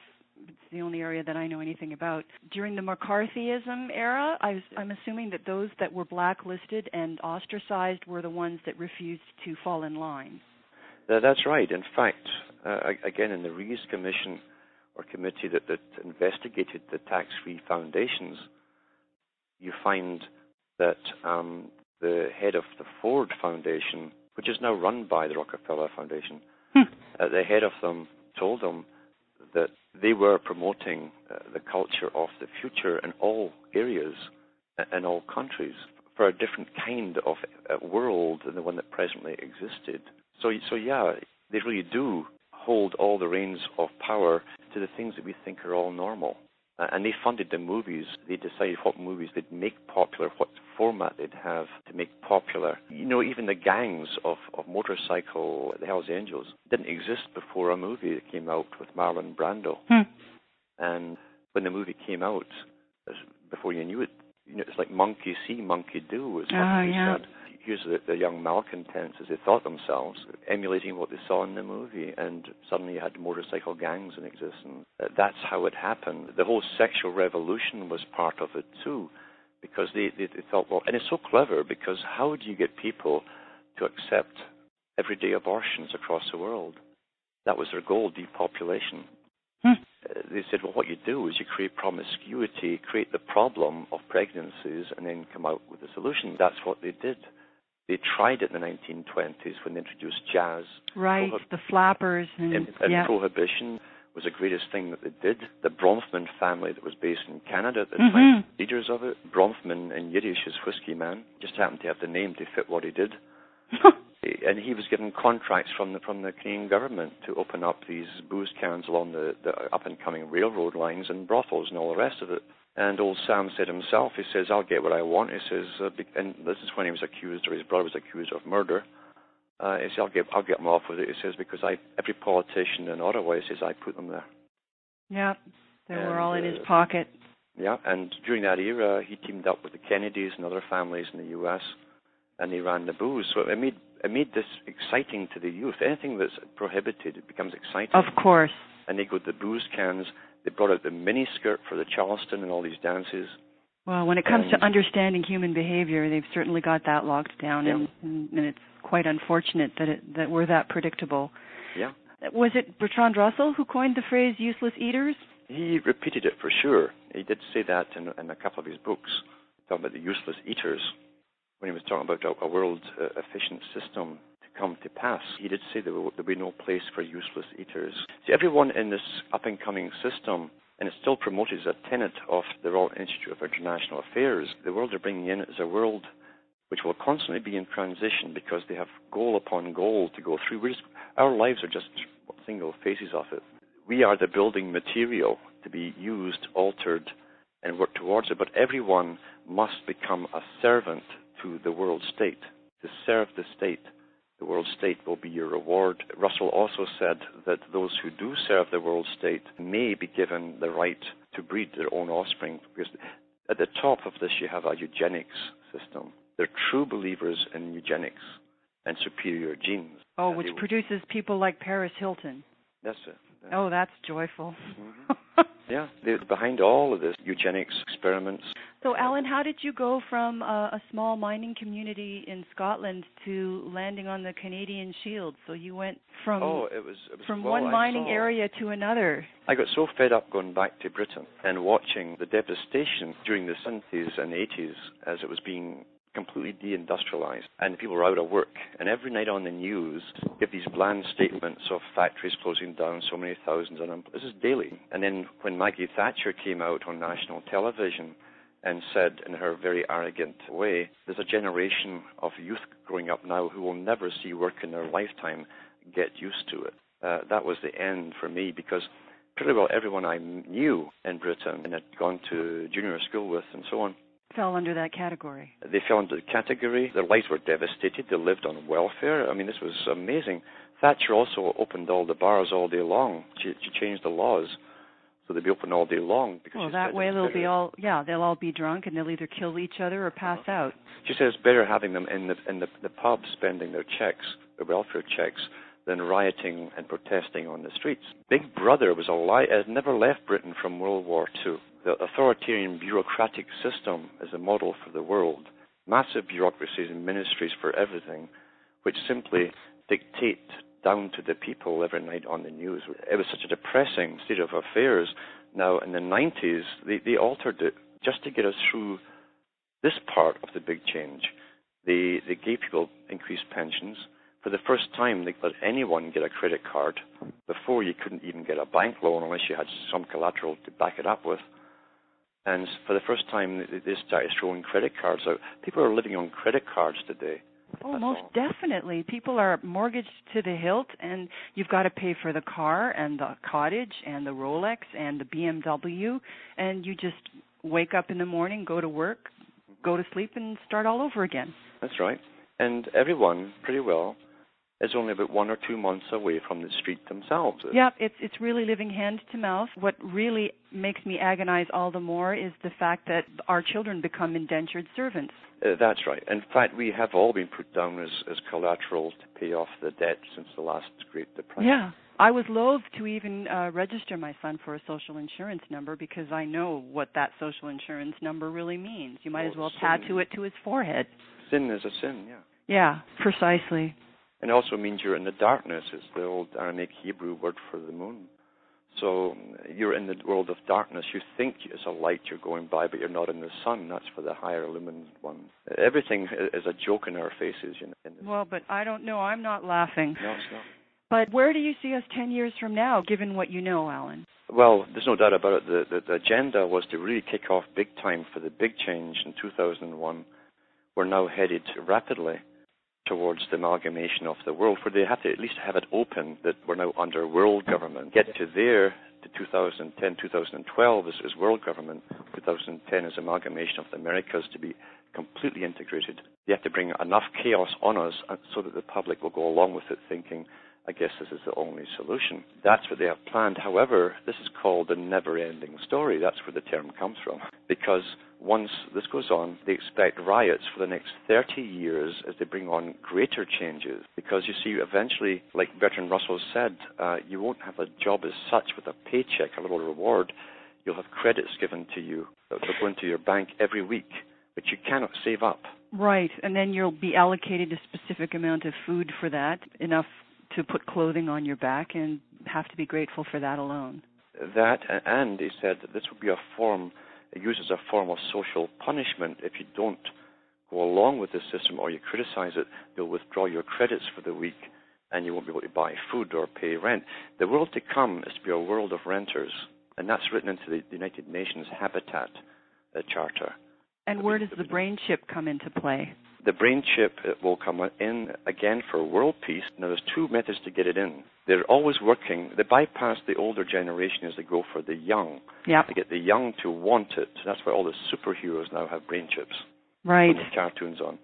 it's the only area that I know anything about. During the McCarthyism era, I was, I'm assuming that those that were blacklisted and ostracized were the ones that refused to fall in line. That's right. In fact, uh, again, in the Reece Commission or committee that, that investigated the tax-free foundations, you find that um, the head of the Ford Foundation, which is now run by the Rockefeller Foundation, hmm. uh, the head of them told them that they were promoting uh, the culture of the future in all areas in all countries for a different kind of uh, world than the one that presently existed. So, so yeah, they really do hold all the reins of power to the things that we think are all normal. Uh, and they funded the movies. They decided what movies they'd make popular, what format they'd have to make popular. You know, even the gangs of, of motorcycle, the Hells Angels, didn't exist before a movie that came out with Marlon Brando. Hmm. And when the movie came out, before you knew it, you know, it's like monkey see, monkey do, oh, yeah. said. The, young malcontents, as they thought themselves, emulating what they saw in the movie, and suddenly you had motorcycle gangs in existence. That's how it happened. The whole sexual revolution was part of it too because they, they, they thought, well, and it's so clever because how do you get people to accept everyday abortions across the world? That was their goal, depopulation. Hmm. Uh, they said, well, what you do is you create promiscuity, create the problem of pregnancies, and then come out with a solution. That's what they did. They tried it in the 1920s when they introduced jazz. Right, Prohib- the flappers and, and, and yeah. prohibition was the greatest thing that they did. The Bronfman family that was based in Canada at the mm-hmm. leaders of it. Bronfman in Yiddish is whiskey man. Just happened to have the name to fit what he did. and he was given contracts from the from the Canadian government to open up these booze cans along the, the up and coming railroad lines and brothels and all the rest of it. And old Sam said himself, he says, "I'll get what I want." He says, uh, and this is when he was accused, or his brother was accused of murder. Uh, he says, I'll get, I'll get them off with it. He says, because I, every politician in Ottawa, he says, I put them there. Yeah, they and, were all in uh, his pocket. Yeah, and during that era, he teamed up with the Kennedys and other families in the U.S., and he ran the booze. So it made, it made this exciting to the youth. Anything that's prohibited, it becomes exciting. Of course. And they go to the booze cans. They brought out the mini skirt for the Charleston and all these dances. Well, when it comes and, to understanding human behavior, they've certainly got that locked down, yeah. and, and, it's quite unfortunate that it, that we're that predictable. Yeah. Was it Bertrand Russell who coined the phrase "useless eaters"? He repeated it for sure. He did say that in, in a couple of his books, talking about the useless eaters. When he was talking about a, a world uh, efficient system come to pass, he did say there would be no place for useless eaters. See, everyone in this up and coming system and it's still promoted as a tenet of the Royal Institute of International Affairs. The world they're bringing in is a world which will constantly be in transition because they have goal upon goal to go through. Just, our lives are just single phases of it. We are the building material to be used, altered, and work towards it, but everyone must become a servant to the world state, to serve the state the world state will be your reward. Russell also said that those who do serve the world state may be given the right to breed their own offspring because at the top of this you have a eugenics system. They're true believers in eugenics and superior genes. Oh, which produces people like Paris Hilton. That's it. Oh, that's joyful. Mm-hmm. yeah, behind all of this eugenics experiments. So, Alan, how did you go from a, a small mining community in Scotland to landing on the Canadian Shield? So you went from oh, it was, it was from well, one mining area to another. I got so fed up going back to Britain and watching the devastation during the 70s and 80s as it was being completely deindustrialized and people were out of work. And every night on the news, give these bland statements of factories closing down, so many thousands them. This is daily. And then when Maggie Thatcher came out on national television and said in her very arrogant way, there's a generation of youth growing up now who will never see work in their lifetime. Get used to it. Uh, that was the end for me because pretty well everyone I knew in Britain and had gone to junior school with and so on fell under that category. They fell under the category. Their lives were devastated. They lived on welfare. I mean, this was amazing. Thatcher also opened all the bars all day long. She, she changed the laws so they'd be open all day long. Because well, that way they'll better. be all yeah, they'll all be drunk and they'll either kill each other or pass uh-huh. out. She says it's better having them in the in the, the pub spending their checks, their welfare checks, than rioting and protesting on the streets. Big Brother was a lie. It never left Britain from World War II. The authoritarian bureaucratic system is a model for the world. Massive bureaucracies and ministries for everything, which simply dictate down to the people every night on the news. It was such a depressing state of affairs. Now, in the 90s, they, they altered it just to get us through this part of the big change. They, they gave people increased pensions. For the first time, they let anyone get a credit card. Before, you couldn't even get a bank loan unless you had some collateral to back it up with. And for the first time, they started throwing credit cards out. People are living on credit cards today. Oh, That's most all. definitely. People are mortgaged to the hilt, and you've got to pay for the car and the cottage and the Rolex and the BMW, and you just wake up in the morning, go to work, go to sleep, and start all over again. That's right. And everyone, pretty well, is only about one or two months away from the street themselves. Yeah, it's it's really living hand to mouth. What really makes me agonize all the more is the fact that our children become indentured servants. Uh, that's right. In fact, we have all been put down as, as collateral to pay off the debt since the last Great Depression. Yeah. I was loath to even uh, register my son for a social insurance number because I know what that social insurance number really means. You might as well sin. tattoo it to his forehead. Sin is a sin, yeah. Yeah, precisely. And it also means you're in the darkness. It's the old Aramaic Hebrew word for the moon. So you're in the world of darkness. You think it's a light you're going by, but you're not in the sun. That's for the higher illumined ones. Everything is a joke in our faces. You know, well, but I don't know. I'm not laughing. No, it's not. But where do you see us 10 years from now, given what you know, Alan? Well, there's no doubt about it. The, the, the agenda was to really kick off big time for the big change in 2001. We're now headed rapidly towards the amalgamation of the world, where they have to at least have it open that we're now under world government. Get to there to 2010, 2012 is, is world government. 2010 is amalgamation of the Americas to be completely integrated. They have to bring enough chaos on us uh, so that the public will go along with it, thinking, I guess this is the only solution. That's what they have planned. However, this is called a never ending story. That's where the term comes from. Because once this goes on, they expect riots for the next 30 years as they bring on greater changes. Because you see, eventually, like Bertrand Russell said, uh, you won't have a job as such with a paycheck, a little reward. You'll have credits given to you that will go into your bank every week, which you cannot save up. Right, and then you'll be allocated a specific amount of food for that, enough to put clothing on your back, and have to be grateful for that alone. That, and he said that this would be a form used as a form of social punishment. If you don't go along with the system or you criticize it, they'll withdraw your credits for the week and you won't be able to buy food or pay rent. The world to come is to be a world of renters. and that's written into the United Nations Habitat uh, Charter. And where does the brain chip come into play? The brain chip will come in again for world peace. Now, there's two methods to get it in. They're always working. They bypass the older generation as they go for the young. Yeah. To get the young to want it. That's why all the superheroes now have brain chips. Right. Cartoons on.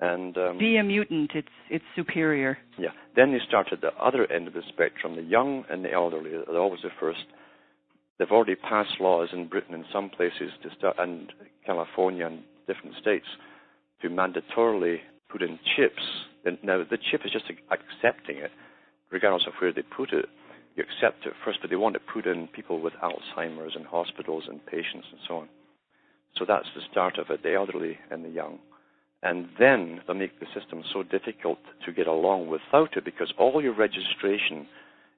And um, be a mutant. It's it's superior. Yeah. Then they start at the other end of the spectrum. The young and the elderly are always the first. They've already passed laws in Britain in some places to start, and California and different states to mandatorily put in chips. And now the chip is just accepting it, regardless of where they put it. You accept it first, but they want to put in people with Alzheimer's in hospitals and patients and so on. So that's the start of it, the elderly and the young. And then they'll make the system so difficult to get along without it because all your registration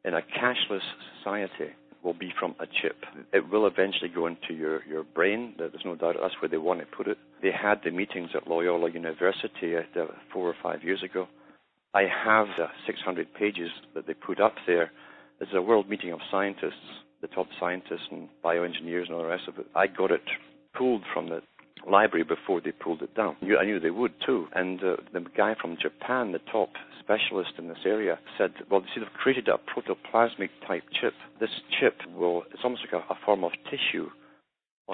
in a cashless society will be from a chip. It will eventually go into your, your brain. There's no doubt that's where they want to put it. They had the meetings at Loyola University uh, four or five years ago. I have the 600 pages that they put up there. Is a world meeting of scientists, the top scientists and bioengineers and all the rest of it. I got it pulled from the library before they pulled it down. I knew they would too. And uh, the guy from Japan, the top specialist in this area, said, well, see, they've created a protoplasmic type chip. This chip will, it's almost like a, a form of tissue.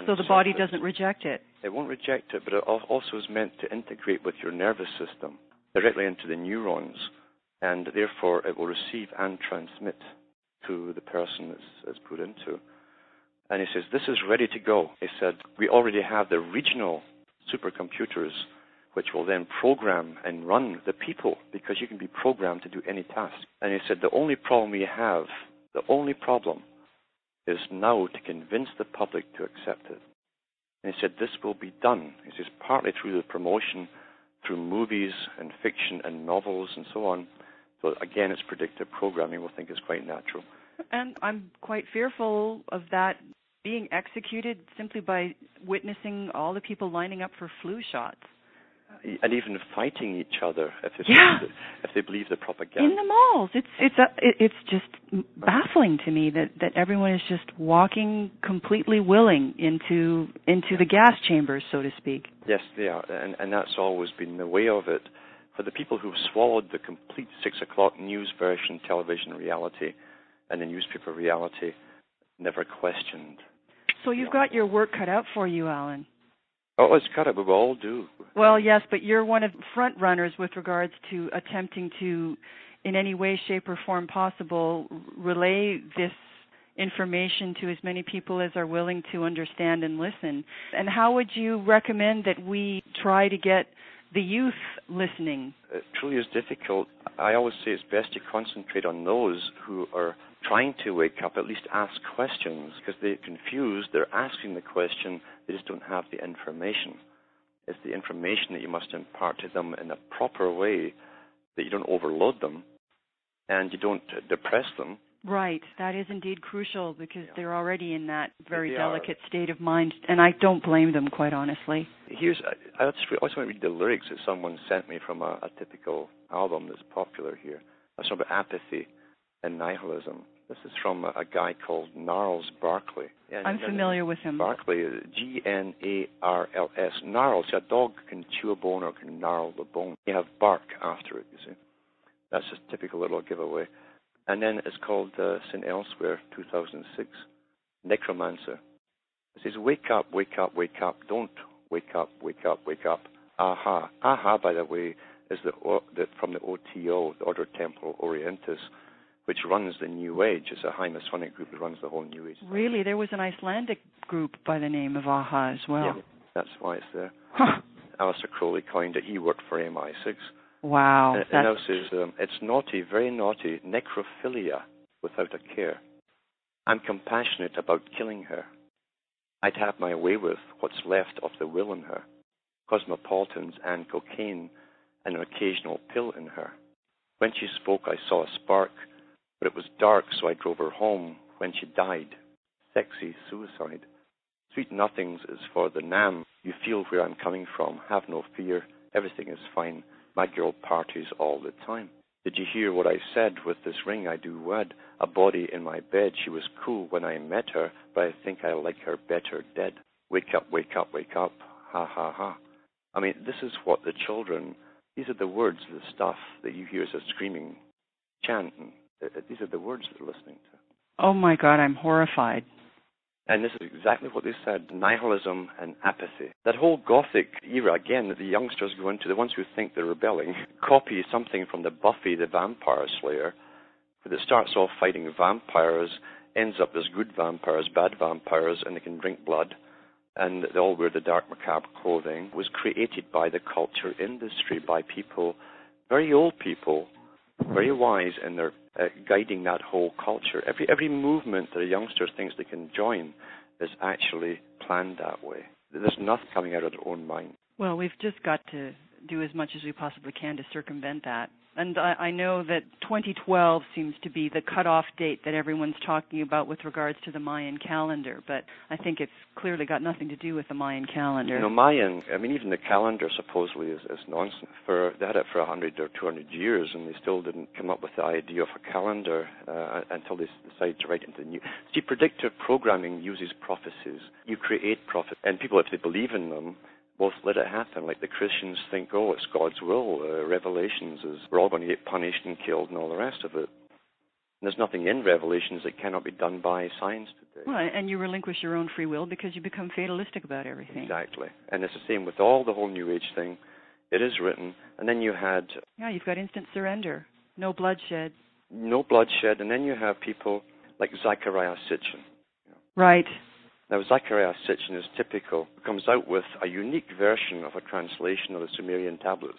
so the body doesn't reject it? It won't reject it, but it also is meant to integrate with your nervous system directly into the neurons, and therefore it will receive and transmit to the person it's, it's put into. And he says, This is ready to go. He said, We already have the regional supercomputers which will then program and run the people because you can be programmed to do any task. And he said, The only problem we have, the only problem is now to convince the public to accept it. And he said, This will be done. He says, partly through the promotion, through movies and fiction and novels and so on. So again, it's predictive programming, we think is quite natural. And I'm quite fearful of that being executed simply by witnessing all the people lining up for flu shots. Uh, and even fighting each other if they, yeah. believe, the, if they believe the propaganda in the malls. It's it's a, it's just baffling to me that that everyone is just walking completely willing into into the gas chambers, so to speak. Yes, they are, and and that's always been the way of it. For the people who've swallowed the complete six o'clock news version television reality and the newspaper reality, never questioned so you've got your work cut out for you, Alan. Oh, it's cut out. We all do. Well, yes, but you're one of the front runners with regards to attempting to, in any way, shape, or form possible, relay this information to as many people as are willing to understand and listen. And how would you recommend that we try to get the youth listening? It truly is difficult. I always say it's best to concentrate on those who are trying to wake up, at least ask questions because they're confused. They're asking the question, they just don't have the information. It's the information that you must impart to them in a proper way that you don't overload them and you don't depress them. Right. That is indeed crucial because yeah. they're already in that very they delicate are. state of mind, and I don't blame them, quite honestly. Here's I also want to read the lyrics that someone sent me from a, a typical album that's popular here. It's about apathy and nihilism. This is from a, a guy called Gnarls Barkley. Yeah, I'm familiar with him. Barkley, G N A R L S. Gnarls. A dog can chew a bone or can gnarl the bone. You have bark after it, you see. That's a typical little giveaway. And then it's called uh, St. Elsewhere, 2006, Necromancer. It says, Wake up, wake up, wake up. Don't wake up, wake up, wake up. Aha. Aha, by the way, is the, the from the OTO, the Ordo Templi Orientis, which runs the New Age. It's a high Masonic group that runs the whole New Age. Really? There was an Icelandic group by the name of AHA as well. Yeah, that's why it's there. Huh. Aleister Crowley coined it. He worked for MI6. Wow. And it now says, um, it's naughty, very naughty, necrophilia without a care. I'm compassionate about killing her. I'd have my way with what's left of the will in her. Cosmopolitans and cocaine and an occasional pill in her. When she spoke, I saw a spark, but it was dark, so I drove her home when she died. Sexy suicide. Sweet nothings is for the Nam. You feel where I'm coming from. Have no fear. Everything is fine. My girl parties all the time. Did you hear what I said? With this ring I do wed. A body in my bed. She was cool when I met her, but I think I like her better dead. Wake up, wake up, wake up. Ha ha ha. I mean, this is what the children, these are the words, the stuff that you hear as a screaming chant. These are the words they're listening to. Oh my God, I'm horrified. And this is exactly what they said nihilism and apathy. That whole Gothic era, again, that the youngsters go into, the ones who think they're rebelling, copy something from the Buffy the Vampire Slayer, that starts off fighting vampires, ends up as good vampires, bad vampires, and they can drink blood, and they all wear the dark macabre clothing, was created by the culture industry, by people, very old people, very wise in their uh, guiding that whole culture. Every every movement that a youngster thinks they can join is actually planned that way. There's nothing coming out of their own mind. Well, we've just got to do as much as we possibly can to circumvent that. And I, I know that 2012 seems to be the cutoff date that everyone's talking about with regards to the Mayan calendar, but I think it's clearly got nothing to do with the Mayan calendar. You know, Mayan, I mean, even the calendar supposedly is, is nonsense. For They had it for 100 or 200 years, and they still didn't come up with the idea of a calendar uh, until they decided to write into the new. See, predictive programming uses prophecies. You create prophecies, and people, if they believe in them, both let it happen. Like the Christians think, oh, it's God's will. Uh, Revelations is we're all going to get punished and killed and all the rest of it. And there's nothing in Revelations that cannot be done by science today. Well, and you relinquish your own free will because you become fatalistic about everything. Exactly. And it's the same with all the whole New Age thing. It is written. And then you had. Yeah, you've got instant surrender, no bloodshed. No bloodshed. And then you have people like Zecharia Sitchin. Right. Now, Zecharia Sitchin is typical, comes out with a unique version of a translation of the Sumerian tablets.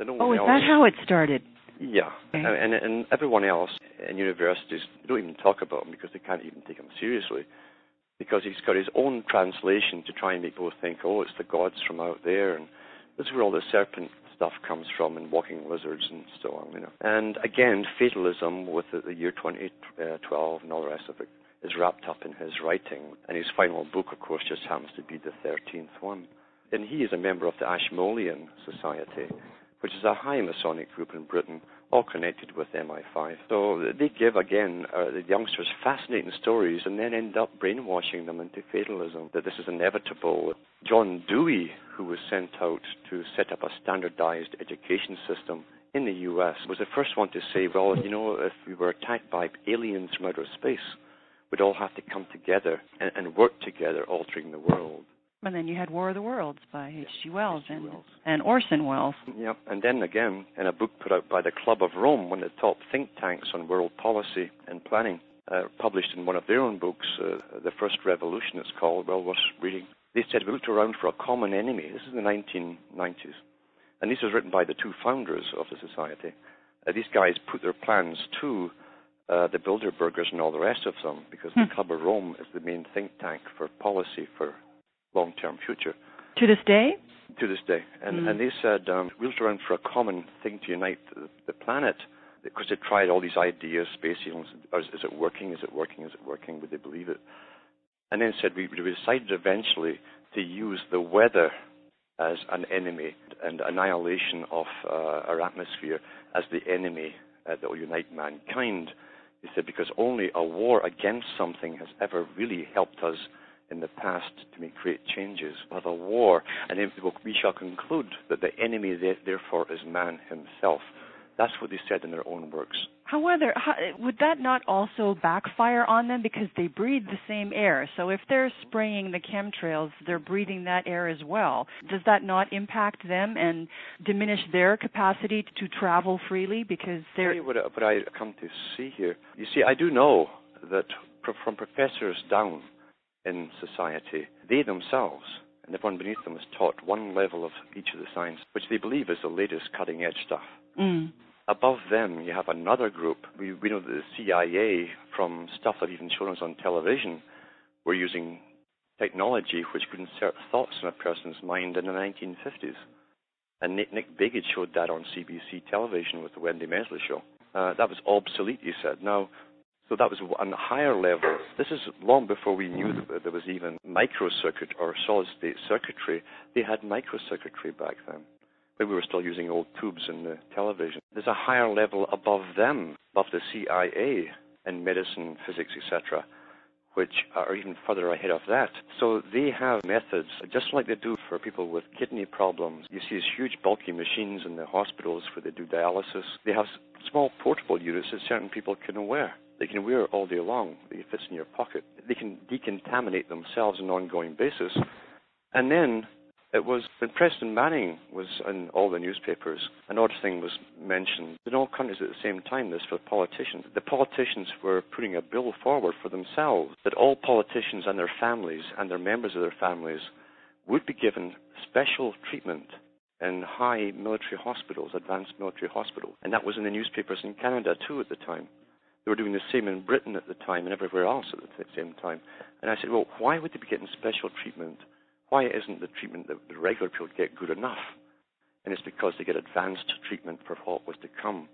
No oh, is else, that how it started? Yeah, okay. and, and everyone else in universities don't even talk about him because they can't even take him seriously because he's got his own translation to try and make people think, oh, it's the gods from out there, and this is where all the serpent stuff comes from, and walking lizards and so on, you know. And again, fatalism with the, the year 2012 uh, and all the rest of it is wrapped up in his writing. And his final book, of course, just happens to be the 13th one. And he is a member of the Ashmolean Society, which is a high Masonic group in Britain, all connected with MI5. So they give, again, uh, the youngsters fascinating stories and then end up brainwashing them into fatalism, that this is inevitable. John Dewey, who was sent out to set up a standardized education system in the U.S., was the first one to say, well, you know, if we were attacked by aliens from outer space, would all have to come together and, and work together, altering the world. And then you had War of the Worlds by H.G. Wells, H. and, Wells and Orson Welles. Yep. And then again, in a book put out by the Club of Rome, one of the top think tanks on world policy and planning, uh, published in one of their own books, uh, The First Revolution, it's called, well worth reading. They said we looked around for a common enemy. This is the 1990s. And this was written by the two founders of the society. Uh, these guys put their plans to uh, the Bilderbergers and all the rest of them, because hmm. the Club of Rome is the main think tank for policy for long-term future. To this day? To this day. And, hmm. and they said, um, we looked around for a common thing to unite the, the planet, because they tried all these ideas, space aliens, is, is it working, is it working, is it working, would they believe it? And then said, we, we decided eventually to use the weather as an enemy and annihilation of uh, our atmosphere as the enemy uh, that will unite mankind. He said, because only a war against something has ever really helped us in the past to make great changes. we have a war, and then we shall conclude that the enemy, therefore, is man himself. That's what they said in their own works. However, how, would that not also backfire on them because they breathe the same air? So if they're spraying the chemtrails, they're breathing that air as well. Does that not impact them and diminish their capacity to travel freely because they're? What, what I come to see here, you see, I do know that from professors down in society, they themselves and everyone beneath them is taught one level of each of the science, which they believe is the latest cutting edge stuff. Mm. Above them, you have another group. We, we know that the CIA, from stuff that even shown us on television, were using technology which could insert thoughts in a person's mind in the 1950s. And Nick, Nick Begich showed that on CBC television with the Wendy Mesley show. Uh, that was obsolete, he said. Now, so that was on a higher level. This is long before we knew that there was even microcircuit or solid state circuitry. They had microcircuitry back then when we were still using old tubes in the television. There's a higher level above them, above the CIA in medicine, physics, etc., which are even further ahead of that. So they have methods, just like they do for people with kidney problems. You see these huge bulky machines in the hospitals where they do dialysis. They have small portable units that certain people can wear. They can wear it all day long. It fits in your pocket. They can decontaminate themselves on an ongoing basis. And then it was when Preston Manning was in all the newspapers, an odd thing was mentioned. In all countries at the same time, this for politicians. The politicians were putting a bill forward for themselves that all politicians and their families and their members of their families would be given special treatment in high military hospitals, advanced military hospitals. And that was in the newspapers in Canada too at the time. They were doing the same in Britain at the time and everywhere else at the same time. And I said, well, why would they be getting special treatment? Why isn't the treatment that the regular people get good enough? And it's because they get advanced treatment for what was to come.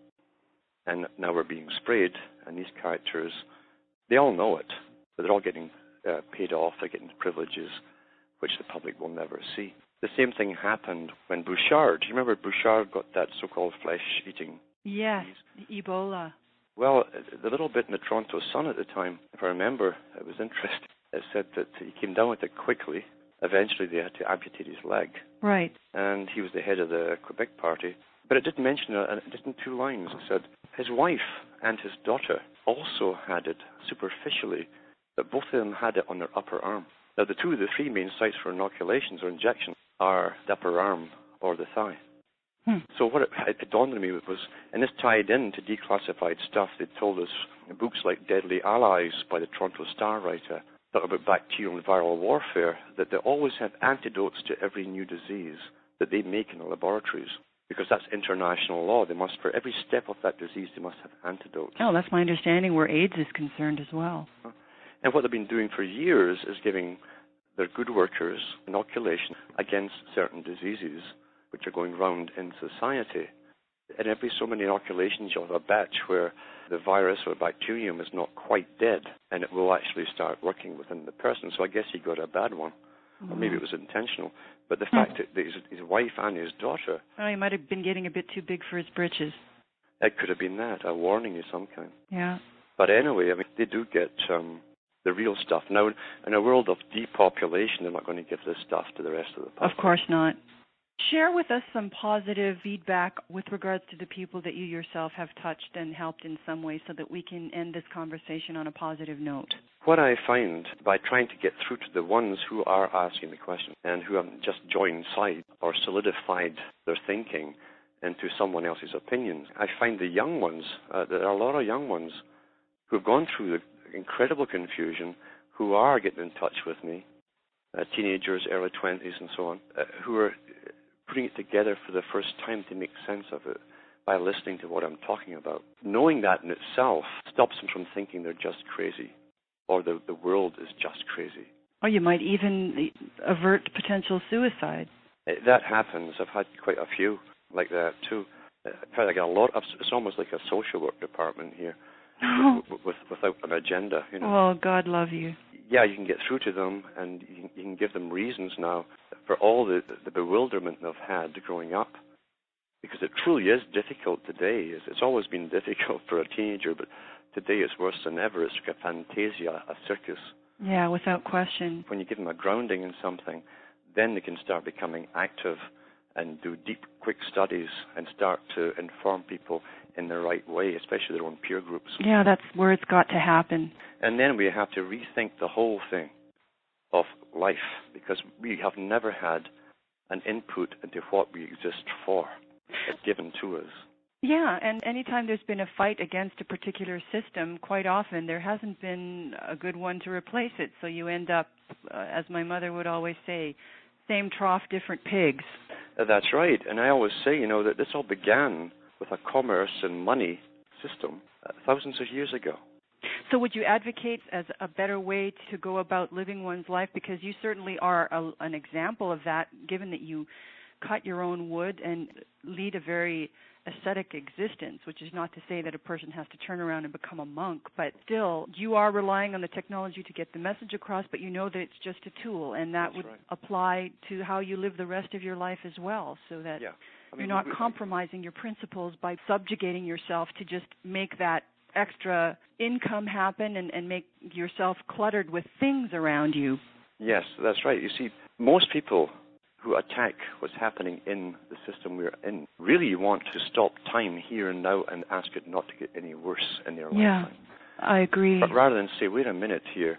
And now we're being sprayed, and these characters, they all know it, but they're all getting uh, paid off, they're getting privileges which the public will never see. The same thing happened when Bouchard, do you remember Bouchard got that so called flesh eating? Yes, Ebola. Well, the little bit in the Toronto Sun at the time, if I remember, it was interesting. It said that he came down with it quickly. Eventually, they had to amputate his leg. Right. And he was the head of the Quebec Party. But it didn't mention and it, just in two lines. It said his wife and his daughter also had it superficially, but both of them had it on their upper arm. Now, the two of the three main sites for inoculations or injections are the upper arm or the thigh. Hmm. So what it, it, dawned on me was, and this tied into declassified stuff. They told us in books like Deadly Allies by the Toronto Star writer talk about bacterial and viral warfare, that they always have antidotes to every new disease that they make in the laboratories. Because that's international law. They must, for every step of that disease, they must have antidotes. Oh, that's my understanding where AIDS is concerned as well. And what they've been doing for years is giving their good workers inoculation against certain diseases which are going round in society. And every so many inoculations, you'll have a batch where the virus or bacterium is not quite dead and it will actually start working within the person. So I guess he got a bad one. Mm-hmm. Or maybe it was intentional. But the mm-hmm. fact that his, his wife and his daughter. Oh, he might have been getting a bit too big for his britches. It could have been that, a warning of some kind. Yeah. But anyway, I mean, they do get um, the real stuff. Now, in a world of depopulation, they're not going to give this stuff to the rest of the public. Of course not. Share with us some positive feedback with regards to the people that you yourself have touched and helped in some way so that we can end this conversation on a positive note. What I find by trying to get through to the ones who are asking the question and who have just joined side or solidified their thinking into someone else's opinions, I find the young ones, uh, there are a lot of young ones who've gone through the incredible confusion who are getting in touch with me, uh, teenagers, early 20s, and so on, uh, who are putting it together for the first time to make sense of it by listening to what I'm talking about. Knowing that in itself stops them from thinking they're just crazy or the, the world is just crazy. Or you might even avert potential suicide. It, that happens. I've had quite a few like that too. Uh, I got a lot of. It's almost like a social work department here. With, with, without an agenda. You know. Oh, God love you. Yeah, you can get through to them, and you can, you can give them reasons now for all the, the bewilderment they've had growing up. Because it truly is difficult today. It's always been difficult for a teenager, but today it's worse than ever. It's like a fantasia, a circus. Yeah, without question. When you give them a grounding in something, then they can start becoming active and do deep, quick studies and start to inform people in the right way, especially their own peer groups. Yeah, that's where it's got to happen. And then we have to rethink the whole thing of life because we have never had an input into what we exist for. It's given to us. Yeah, and anytime there's been a fight against a particular system, quite often there hasn't been a good one to replace it. So you end up, uh, as my mother would always say, same trough, different pigs. That's right. And I always say, you know, that this all began with a commerce and money system uh, thousands of years ago. So, would you advocate as a better way to go about living one's life? Because you certainly are a, an example of that, given that you cut your own wood and lead a very ascetic existence, which is not to say that a person has to turn around and become a monk, but still, you are relying on the technology to get the message across, but you know that it's just a tool, and that That's would right. apply to how you live the rest of your life as well, so that yeah. I mean, You're not we- compromising your principles by subjugating yourself to just make that extra income happen and, and make yourself cluttered with things around you. Yes, that's right. You see, most people attack what's happening in the system we're in really you want to stop time here and now and ask it not to get any worse in their Yeah. lifetime. I agree. But rather than say, wait a minute here,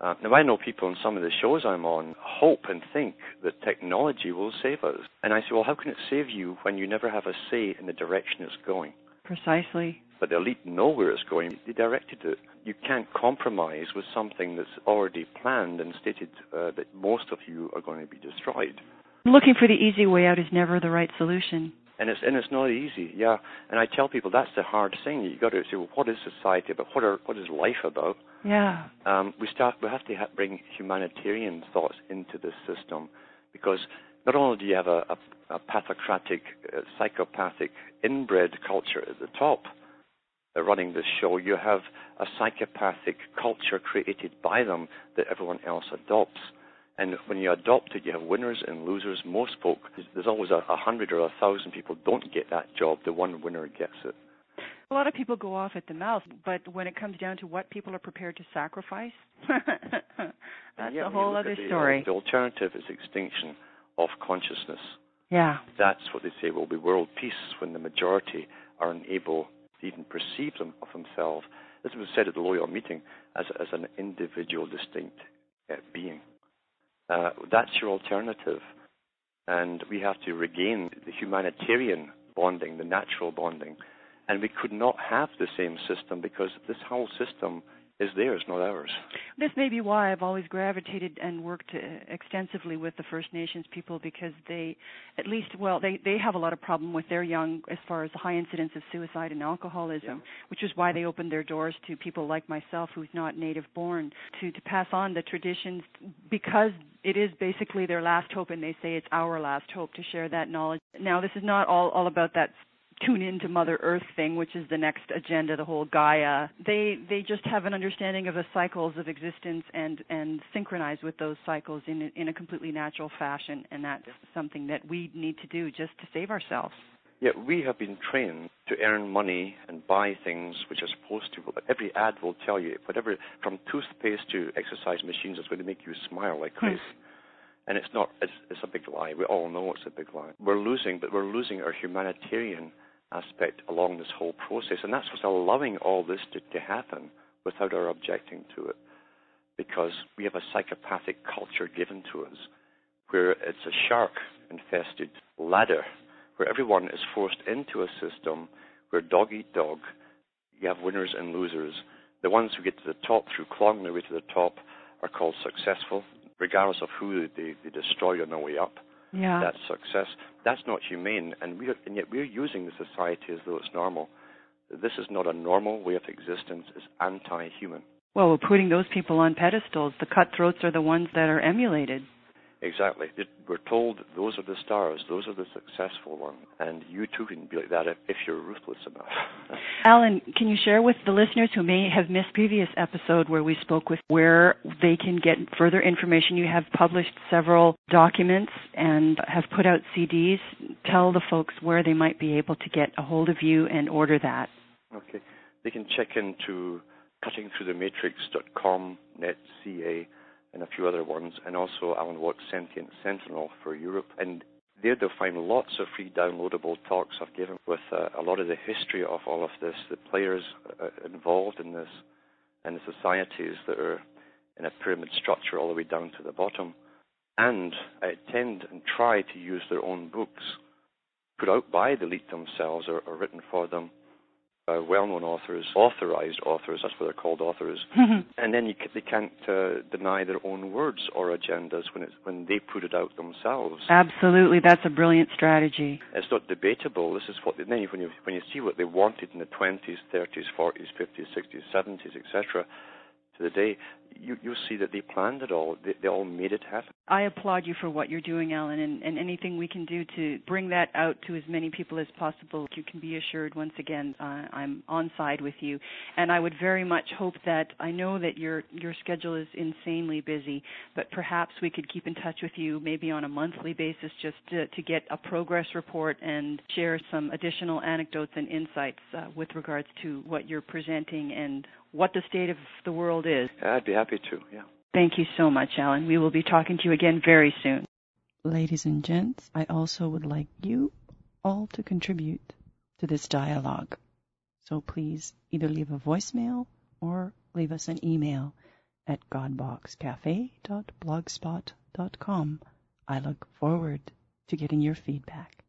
uh, now I know people on some of the shows I'm on hope and think that technology will save us. And I say, well, how can it save you when you never have a say in the direction it's going? Precisely. But the elite know where it's going. They directed it. You can't compromise with something that's already planned and stated uh, that most of you are going to be destroyed. Looking for the easy way out is never the right solution. And it's and it's not easy, yeah. And I tell people that's the hard thing. You got to say, well, what is society about? What are what is life about? Yeah. Um, we start. We have to ha- bring humanitarian thoughts into this system, because not only do you have a, a, a pathocratic, uh, psychopathic, inbred culture at the top uh, running this show, you have a psychopathic culture created by them that everyone else adopts. And when you adopt it, you have winners and losers. Most folk, there's always a, a hundred or a thousand people don't get that job. The one winner gets it. A lot of people go off at the mouth, but when it comes down to what people are prepared to sacrifice, that's Yeah, a whole other the, uh, story. The alternative is extinction of consciousness. Yeah. That's what they say will be world peace when the majority are unable to even perceive them of themselves. This was said at the Loyal meeting as, as an individual, distinct uh, being. Uh, that's your alternative. And we have to regain the humanitarian bonding, the natural bonding. And we could not have the same system because this whole system is theirs, not ours. This may be why I've always gravitated and worked uh, extensively with the First Nations people because they, at least, well, they they have a lot of problem with their young as far as the high incidence of suicide and alcoholism, Yeah. which is why they opened their doors to people like myself who's not native born to to pass on the traditions because it is basically their last hope and they say it's our last hope to share that knowledge. Now this is not all all about that tune into Mother Earth thing, which is the next agenda, the whole Gaia. They they just have an understanding of the cycles of existence and and synchronize with those cycles in a, in a completely natural fashion, and that's something that we need to do just to save ourselves. Yet we have been trained to earn money and buy things which are supposed to. But every ad will tell you whatever, from toothpaste to exercise machines, is going to make you smile like Hmm. crazy. And it's not. It's, it's a big lie. We all know it's a big lie. We're losing, but we're losing our humanitarian aspect along this whole process, and that's what's allowing all this to, to happen without our objecting to it, because we have a psychopathic culture given to us, where it's a shark-infested ladder where everyone is forced into a system where dog eat dog. You have winners and losers. The ones who get to the top through clawing their way to the top are called successful, regardless of who they, they destroy on their way up. Yeah. That's success. That's not humane, and we are, and yet we're using the society as though it's normal. This is not a normal way of existence. It's anti-human. well, we're putting those people on pedestals. The cutthroats are the ones that are emulated. Exactly. We're told those are the stars, those are the successful ones, and you too can be like that if, if you're ruthless enough. Alan, can you share with the listeners who may have missed previous episode where we spoke with where they can get further information? You have published several documents and have put out CDs. Tell the folks where they might be able to get a hold of you and order that. okay. They can check into cuttingthroughthematrix.com, netca, and a few other ones, and also Alan Watt Sentient Sentinel for Europe. And there they'll find lots of free downloadable talks I've given with uh, a lot of the history of all of this, the players uh, involved in this, and the societies that are in a pyramid structure all the way down to the bottom. And I tend and try to use their own books put out by the elite themselves or, or written for them by well-known authors, authorized authors, that's what they're called, authors. And then you, they can't uh, deny their own words or agendas when, it's, when they put it out themselves. Absolutely, that's a brilliant strategy. It's not debatable. This is what then when you when you see what they wanted in the 20s, 30s, 40s, 50s, 60s, 70s, etc. To the day, you, you'll see that they planned it all. They, they all made it happen. I applaud you for what you're doing, Alan, and, and anything we can do to bring that out to as many people as possible. You can be assured, once again, uh, I'm on side with you, and I would very much hope that I know that your your schedule is insanely busy, but perhaps we could keep in touch with you maybe on a monthly basis, just to, to get a progress report and share some additional anecdotes and insights uh, with regards to what you're presenting and what the state of the world is. I'd be happy to. Yeah. Thank you so much, Alan. We will be talking to you again very soon. Ladies and gents, I also would like you all to contribute to this dialogue. So please either leave a voicemail or leave us an email at godboxcafe.blogspot.com. I look forward to getting your feedback.